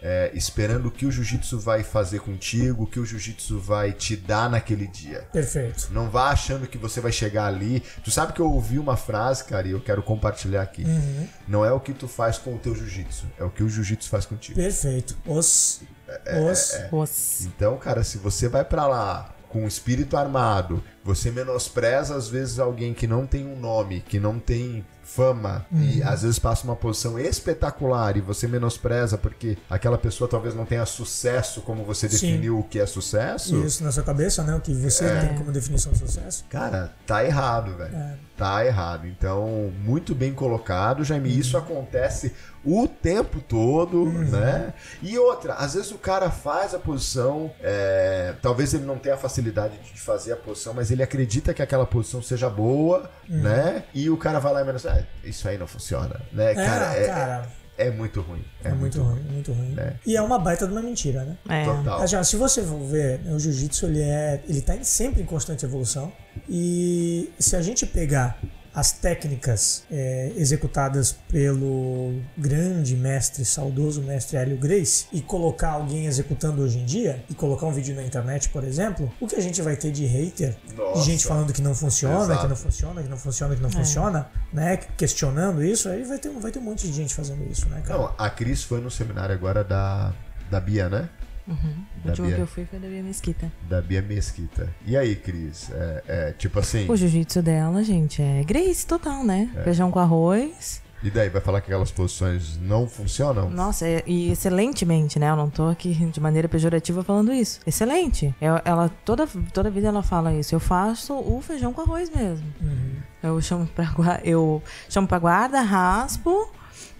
é, esperando o que o jiu-jitsu vai fazer contigo, o que o jiu-jitsu vai te dar naquele dia. Perfeito. Não vá achando que você vai chegar ali. Tu sabe que eu ouvi uma frase, cara, e eu quero compartilhar aqui. Uhum. Não é o que tu faz com o teu jiu-jitsu, é o que o jiu-jitsu faz contigo. Perfeito. Os. É, é Os. É, é. Os. Então, cara, se você vai para lá com o espírito armado, você menospreza às vezes alguém que não tem um nome, que não tem fama uhum. e às vezes passa uma posição espetacular e você menospreza porque aquela pessoa talvez não tenha sucesso como você definiu Sim. o que é sucesso. Isso na sua cabeça, né? O que você é. tem como definição de sucesso. Cara, tá errado, velho. É. Tá errado. Então, muito bem colocado, Jaime. Uhum. Isso acontece o tempo todo, uhum. né? E outra, às vezes o cara faz a posição, é, talvez ele não tenha a facilidade de fazer a posição, mas ele acredita que aquela posição seja boa, uhum. né? E o cara vai lá e menos, ah, isso aí não funciona, né? É, cara, é, cara. É muito ruim. É, é muito, muito, ruim, muito ruim. Né? E é uma baita de uma mentira, né? É. Total. Já, se você for ver, o jiu-jitsu ele é, ele tá sempre em constante evolução. E se a gente pegar as técnicas é, executadas pelo grande mestre, saudoso mestre Hélio Grace, e colocar alguém executando hoje em dia, e colocar um vídeo na internet, por exemplo, o que a gente vai ter de hater, Nossa. de gente falando que não funciona, Exato. que não funciona, que não funciona, que não funciona, né? Questionando isso, aí vai ter, vai ter um monte de gente fazendo isso, né, cara? Não, a Cris foi no seminário agora da, da Bia, né? O Da último Bia. que eu fui foi da Bia Mesquita. Da Bia Mesquita. E aí, Cris? É, é, tipo assim. O jiu-jitsu dela, gente, é Grace total, né? Feijão com arroz. E daí, vai falar que aquelas posições não funcionam? Nossa, é- e excelentemente, né? Eu não tô aqui de maneira pejorativa falando isso. Excelente. Eu- ela toda toda vida ela fala isso. Eu faço o feijão com arroz mesmo. Uhum. Eu chamo pra eu chamo pra guarda, raspo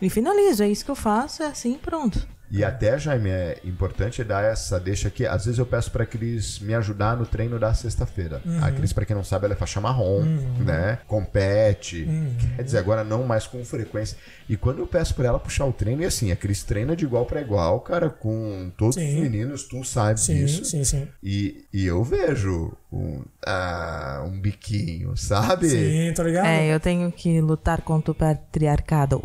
e finalizo. É isso que eu faço, é assim, pronto. E até, Jaime, é importante dar essa deixa aqui. Às vezes eu peço pra Cris me ajudar no treino da sexta-feira. Uhum. A Cris, pra quem não sabe, ela é faixa marrom, né? Compete. Uhum. Quer dizer, agora não mais com frequência. E quando eu peço pra ela puxar o treino, e assim, a Cris treina de igual pra igual, cara, com todos Sim. os meninos, tu sabe Sim, disso. sim, sim. E, e eu vejo um, ah, um biquinho, sabe? Sim, tô ligado? É, eu tenho que lutar contra o patriarcado.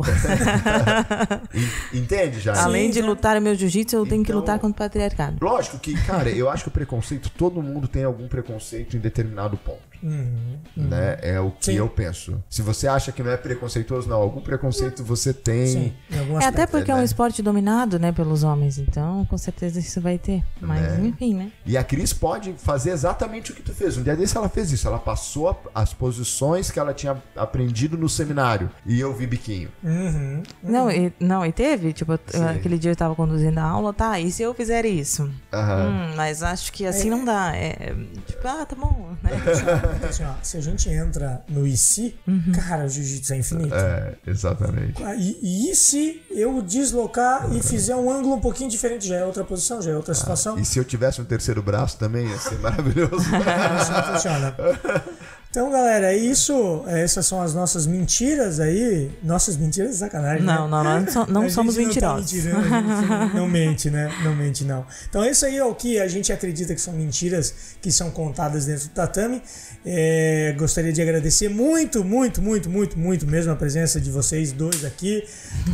En- <laughs> Entende, Jaime? Além de lutar o meu jiu-jitsu, eu tenho que Então- lutar contra o patriarcado. Lógico que, cara, eu acho que o preconceito, todo mundo tem algum preconceito em determinado ponto. Uhum. Né? É o que Sim. eu penso. Se você acha que não é preconceituoso, não, algum preconceito você tem. Sim, É até porque é um né? esporte dominado, né, pelos homens, então com certeza isso vai ter. Mas Né? enfim, né? E a Cris pode fazer exatamente o que tu fez. Um dia desse ela fez isso. Ela passou as posições que ela tinha aprendido no seminário. E eu vi biquinho. Uhum. Não, e, não, e teve, tipo, Sim. aquele dia eu tava conduzindo a aula, tá, e se eu fizer isso? Hum, mas acho que assim não dá. É, tipo, ah, tá bom, né? <laughs> Assim, ó, se a gente entra no IC, cara, o jiu-jitsu é infinito. É, exatamente. Ah, E, e se eu deslocar e fizer um ângulo um pouquinho diferente? Já é outra posição, já é outra situação. E se eu tivesse um terceiro braço também, ia ser maravilhoso. Isso não funciona. Então, galera, é isso. Essas são as nossas mentiras aí. Nossas mentiras, sacanagem. Não, né? não, não, so- não <laughs> somos não tá mentirosos. gente <laughs> não mente, né? Não mente, não. Então, isso aí é o que a gente acredita que são mentiras que são contadas dentro do tatame. É, gostaria de agradecer muito, muito, muito, muito, muito mesmo a presença de vocês dois aqui.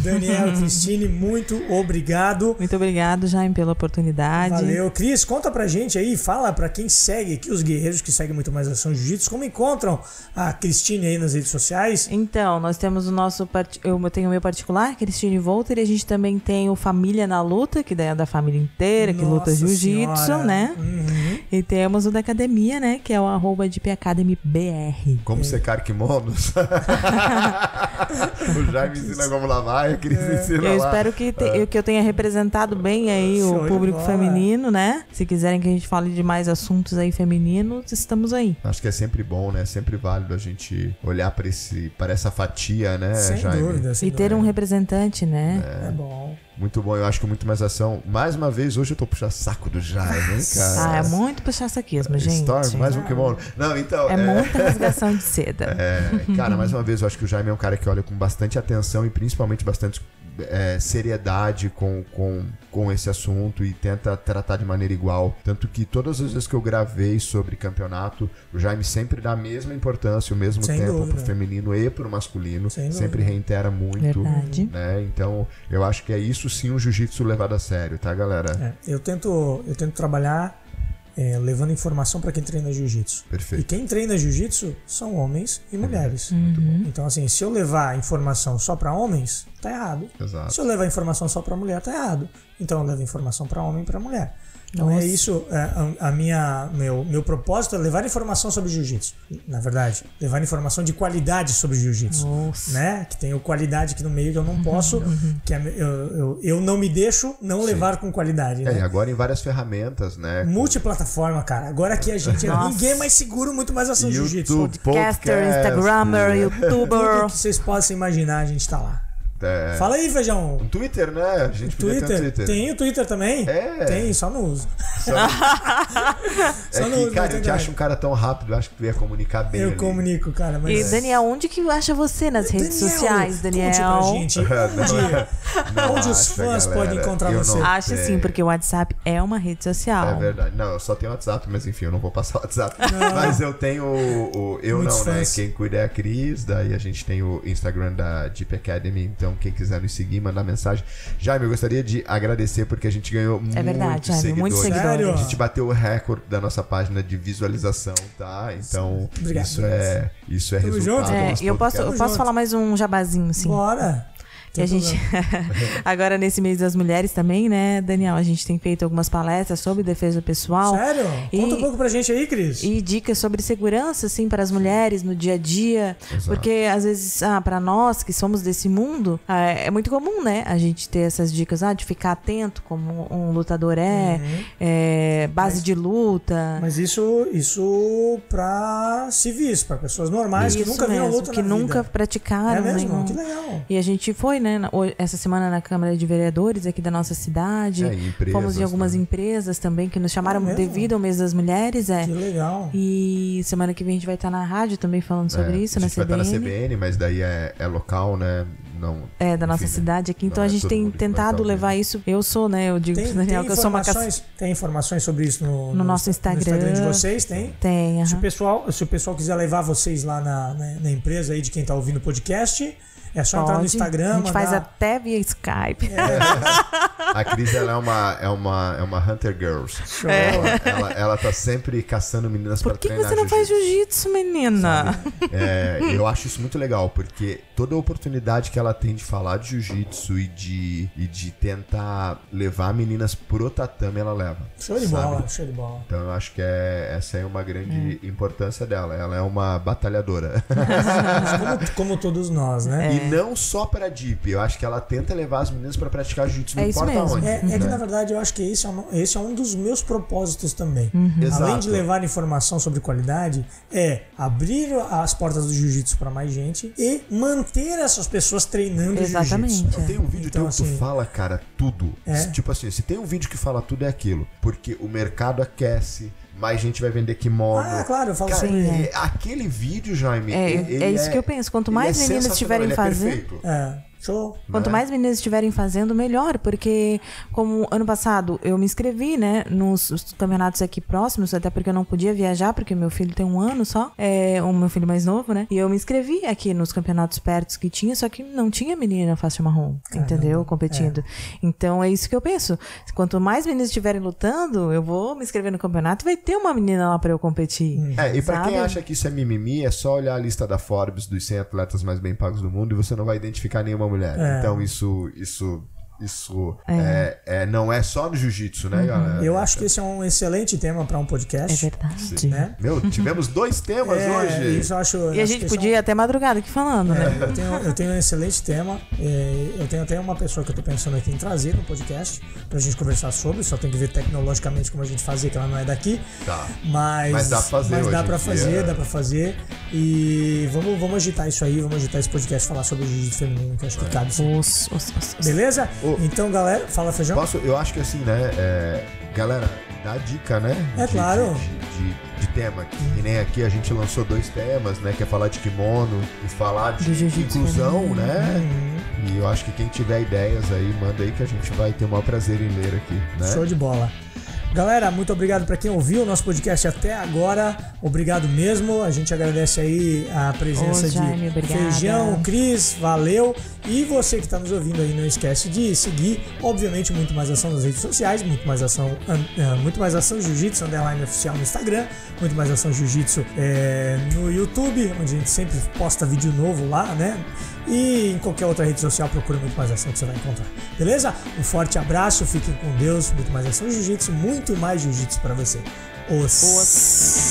Daniel e <laughs> Cristine, muito obrigado. Muito obrigado, Jaime, pela oportunidade. Valeu. Cris, conta pra gente aí, fala pra quem segue aqui, os guerreiros que seguem muito mais Ação Jiu-Jitsu, como encontram a Cristine aí nas redes sociais. Então, nós temos o nosso. Eu tenho o meu particular, Cristine Volter, e a gente também tem o Família na Luta, que daí é da família inteira, que luta jiu-jitsu, né? Uhum. E temos o da academia, né? Que é o arroba de PAcademyBR. Como secar kimonos. <laughs> o Jaime ensina como lavar a Cris ensina Eu lá. espero que, te- que eu tenha representado bem aí Show o público feminino, né? Se quiserem que a gente fale de mais assuntos aí femininos, estamos aí. Acho que é sempre bom, né? Sempre válido a gente olhar para esse, para essa fatia, né, sem Jaime? dúvida. Sem e ter um dúvida. representante, né? É bom. Muito bom, eu acho que muito mais ação. Mais uma vez, hoje eu tô puxando saco do Jaime, hein, cara? Ah, é muito puxar saquismo, gente. Storm, mais um kimono. Não, então. É muita rasgação de seda. <laughs> É, cara, mais uma vez, eu acho que o Jaime é um cara que olha com bastante atenção e principalmente bastante é, seriedade com, com, com esse assunto e tenta tratar de maneira igual. Tanto que todas as vezes que eu gravei sobre campeonato, o Jaime sempre dá a mesma importância, o mesmo Sem tempo dúvida. pro feminino e pro masculino. Sem sempre dúvida. reitera muito. Verdade. Né? Então, eu acho que é isso sim o jiu-jitsu levado a sério, tá, galera? É, eu, tento, eu tento trabalhar é, levando informação pra quem treina jiu-jitsu. E Perfeito. quem treina jiu-jitsu são homens e mulheres. Uhum. Então, assim, se eu levar informação só pra homens, tá errado. Exato. Se eu levar informação só pra mulher, tá errado. Então eu levo informação pra homem e pra mulher. Então é isso, é, a, a minha, meu, meu propósito é levar informação sobre jiu-jitsu. Na verdade, levar informação de qualidade sobre jiu-jitsu. Né? Que tem o qualidade aqui no meio que eu não posso, que é, eu, eu, eu não me deixo não levar com qualidade. É, e Né? agora em várias ferramentas, né? Multiplataforma, cara. Agora aqui a gente. Nossa. ninguém é mais seguro, muito mais ação de jiu-jitsu. YouTube, Podcaster, podcast, Instagrammer, Tudo YouTuber. que vocês possam imaginar, a gente tá lá. É, Fala aí, feijão. um Twitter, né? A gente podia ter um Twitter. Twitter. Tem o Twitter também? É. Tem, só não uso. Só- <laughs> Só é no- que, cara, no eu te acho um cara tão rápido, eu acho que tu ia comunicar bem Eu ali. comunico, cara. Mas... E Daniel, onde que acha você nas redes Daniel, sociais, Daniel? Conte pra gente. <laughs> Onde, Não onde os acha, fãs galera. podem encontrar Eu você? não Acha sim, porque o WhatsApp é uma rede social. É verdade. Não, eu só tenho WhatsApp, mas enfim, eu não vou passar o WhatsApp. Mas eu tenho o. o- eu Muitos não, né? fãs. Quem cuida é a Cris, daí a gente tem o Instagram da Deep Academy, então quem quiser nos seguir, mandar mensagem. Jaime, eu gostaria de agradecer porque a gente ganhou É verdade, muitos Jaime, seguidores. Sério? seguidores. A gente bateu o recorde da nossa página de visualização, tá? Então, Obrigado. isso é, isso é Tamo resultado. É, e eu posso, eu posso falar mais um jabazinho, sim. Bora. Que a gente. <laughs> <laughs> Agora, nesse mês das mulheres também, né, Daniel? A gente tem feito algumas palestras sobre defesa pessoal. Sério? E- Conta um pouco pra gente aí, Cris. E dicas sobre segurança, assim, para as mulheres no dia a dia. Exato. Porque, às vezes, ah, para nós que somos desse mundo, ah, é muito comum, né? A gente ter essas dicas, ah, de ficar atento, como um lutador é, é, base de luta. Uhum. Mas isso, isso pra civis, pra pessoas normais que Isso nunca viram mesmo, luta que na nunca vida. praticaram. É mesmo? nenhum. Que legal. E a gente foi, né, essa semana na Câmara de Vereadores aqui da nossa cidade. É, empresas Fomos em algumas também. empresas também que nos chamaram É devido ao mês das mulheres. É. Que legal. E semana que vem a gente vai estar na rádio também falando sobre É, isso, na gente vai estar na CBN. CBN, mas daí é, é local, né? Não, É, da nossa enfim, né? cidade aqui. Então a é gente tem tentado levar isso. Eu sou, né? Eu digo Tem, pro Daniel que eu sou uma caça... tem informações sobre isso no, No nosso no Instagram. de vocês? Tem? Tem, Se o, pessoal, se o pessoal quiser levar vocês lá na, na, na empresa aí de quem tá ouvindo o podcast, é só entrar no Pode. Instagram, A gente faz mandar- até via Skype. <laughs> A Cris, ela é uma, é uma, é uma Hunter Girls. Ela, ela, ela tá sempre caçando meninas Por pra que, que treinar você não faz jiu-jitsu. menina? É, eu acho isso muito legal, porque toda a oportunidade que ela tem de falar de jiu-jitsu e de, e de tentar levar meninas pro tatame, ela leva. Show de sabe? bola, show de bola. Então eu acho que é, essa é uma grande importância dela. Ela é uma batalhadora. <laughs> Como, como todos nós, né? E não só pra Deep. Eu acho que ela tenta levar as meninas pra praticar jiu-jitsu, não É importa mesmo. onde. É, é que né? na verdade eu acho que esse é, um, esse é um dos meus propósitos também. Uhum. Exato. Além de levar informação sobre qualidade, é abrir as portas do jiu-jitsu para mais gente e manter essas pessoas treinando Exatamente. jiu-jitsu. Tem um vídeo Então, teu que tu assim, fala, cara, tudo. É? Tipo assim, se tem um vídeo que fala tudo é aquilo. Porque o mercado aquece, mais gente vai vender kimono. Ah, claro, eu falo Cara, sobre e aquele vídeo, Jaime. É, ele é isso que eu penso. Quanto mais é meninas sensacional, estiverem é fazendo. É, show. Quanto né? mais meninas estiverem fazendo, melhor, porque como ano passado eu me inscrevi, né, nos os campeonatos aqui próximos, até porque eu não podia viajar, porque meu filho tem um ano só, é o meu filho mais novo, né, e eu me inscrevi aqui nos campeonatos perto que tinha, só que não tinha menina faixa marrom, entendeu, competindo. Então é isso que eu penso. Quanto mais meninas estiverem lutando, eu vou me inscrever no campeonato, vai ter uma menina lá pra eu competir. É, e pra quem acha que isso é mimimi, é só olhar a lista da Forbes dos 100 atletas mais bem pagos do mundo e você não vai identificar nenhuma mulher. É. Então isso, isso, isso é. é- não é só no jiu-jitsu, né, galera? Uhum. Eu acho que esse é um excelente tema para um É podcast. verdade. Né? Meu, tivemos dois temas <laughs> É, hoje. isso eu acho. E a gente é podia até madrugada aqui falando, né? Eu tenho, eu tenho um excelente tema. é, Eu tenho até uma pessoa que eu tô pensando aqui em trazer no podcast pra gente conversar sobre. Só tem que ver tecnologicamente como a gente fazer, que ela não é daqui. Tá. Mas, Mas dá pra fazer mas dá pra dia. fazer, dá pra fazer. E vamos, vamos agitar isso aí, vamos agitar esse podcast falar sobre o jiu-jitsu feminino, que eu acho que cabe sim. Os, os, os, os. Beleza? Ô. Então, galera, fala feijão. Posso, eu acho que assim, né? é, galera, dá dica, né? É de, claro. De, de- de tema. Que nem aqui a gente lançou dois temas, né? Que é falar de kimono e falar de inclusão, feminino. né? Uhum. E eu acho que quem tiver ideias aí, manda aí que a gente vai ter o maior prazer em ler aqui, né? Show de bola. Galera, muito obrigado para quem ouviu o nosso podcast até agora. Obrigado mesmo. A gente agradece aí a presença Ô, Jaime, de obrigada. Feijão, Cris, valeu. E você que está nos ouvindo aí, não esquece de seguir, obviamente, muito mais ação nas redes sociais, muito mais ação, an- ah, muito mais ação Jiu-Jitsu underline oficial no Instagram, muito mais ação Jiu-Jitsu é, no YouTube, onde a gente sempre posta vídeo novo lá, né? E em qualquer outra rede social, procura muito mais ação que você vai encontrar. Beleza? Um forte abraço, fiquem com Deus, muito mais ação Jiu-Jitsu, muito mais Jiu-Jitsu para você. Os. Os.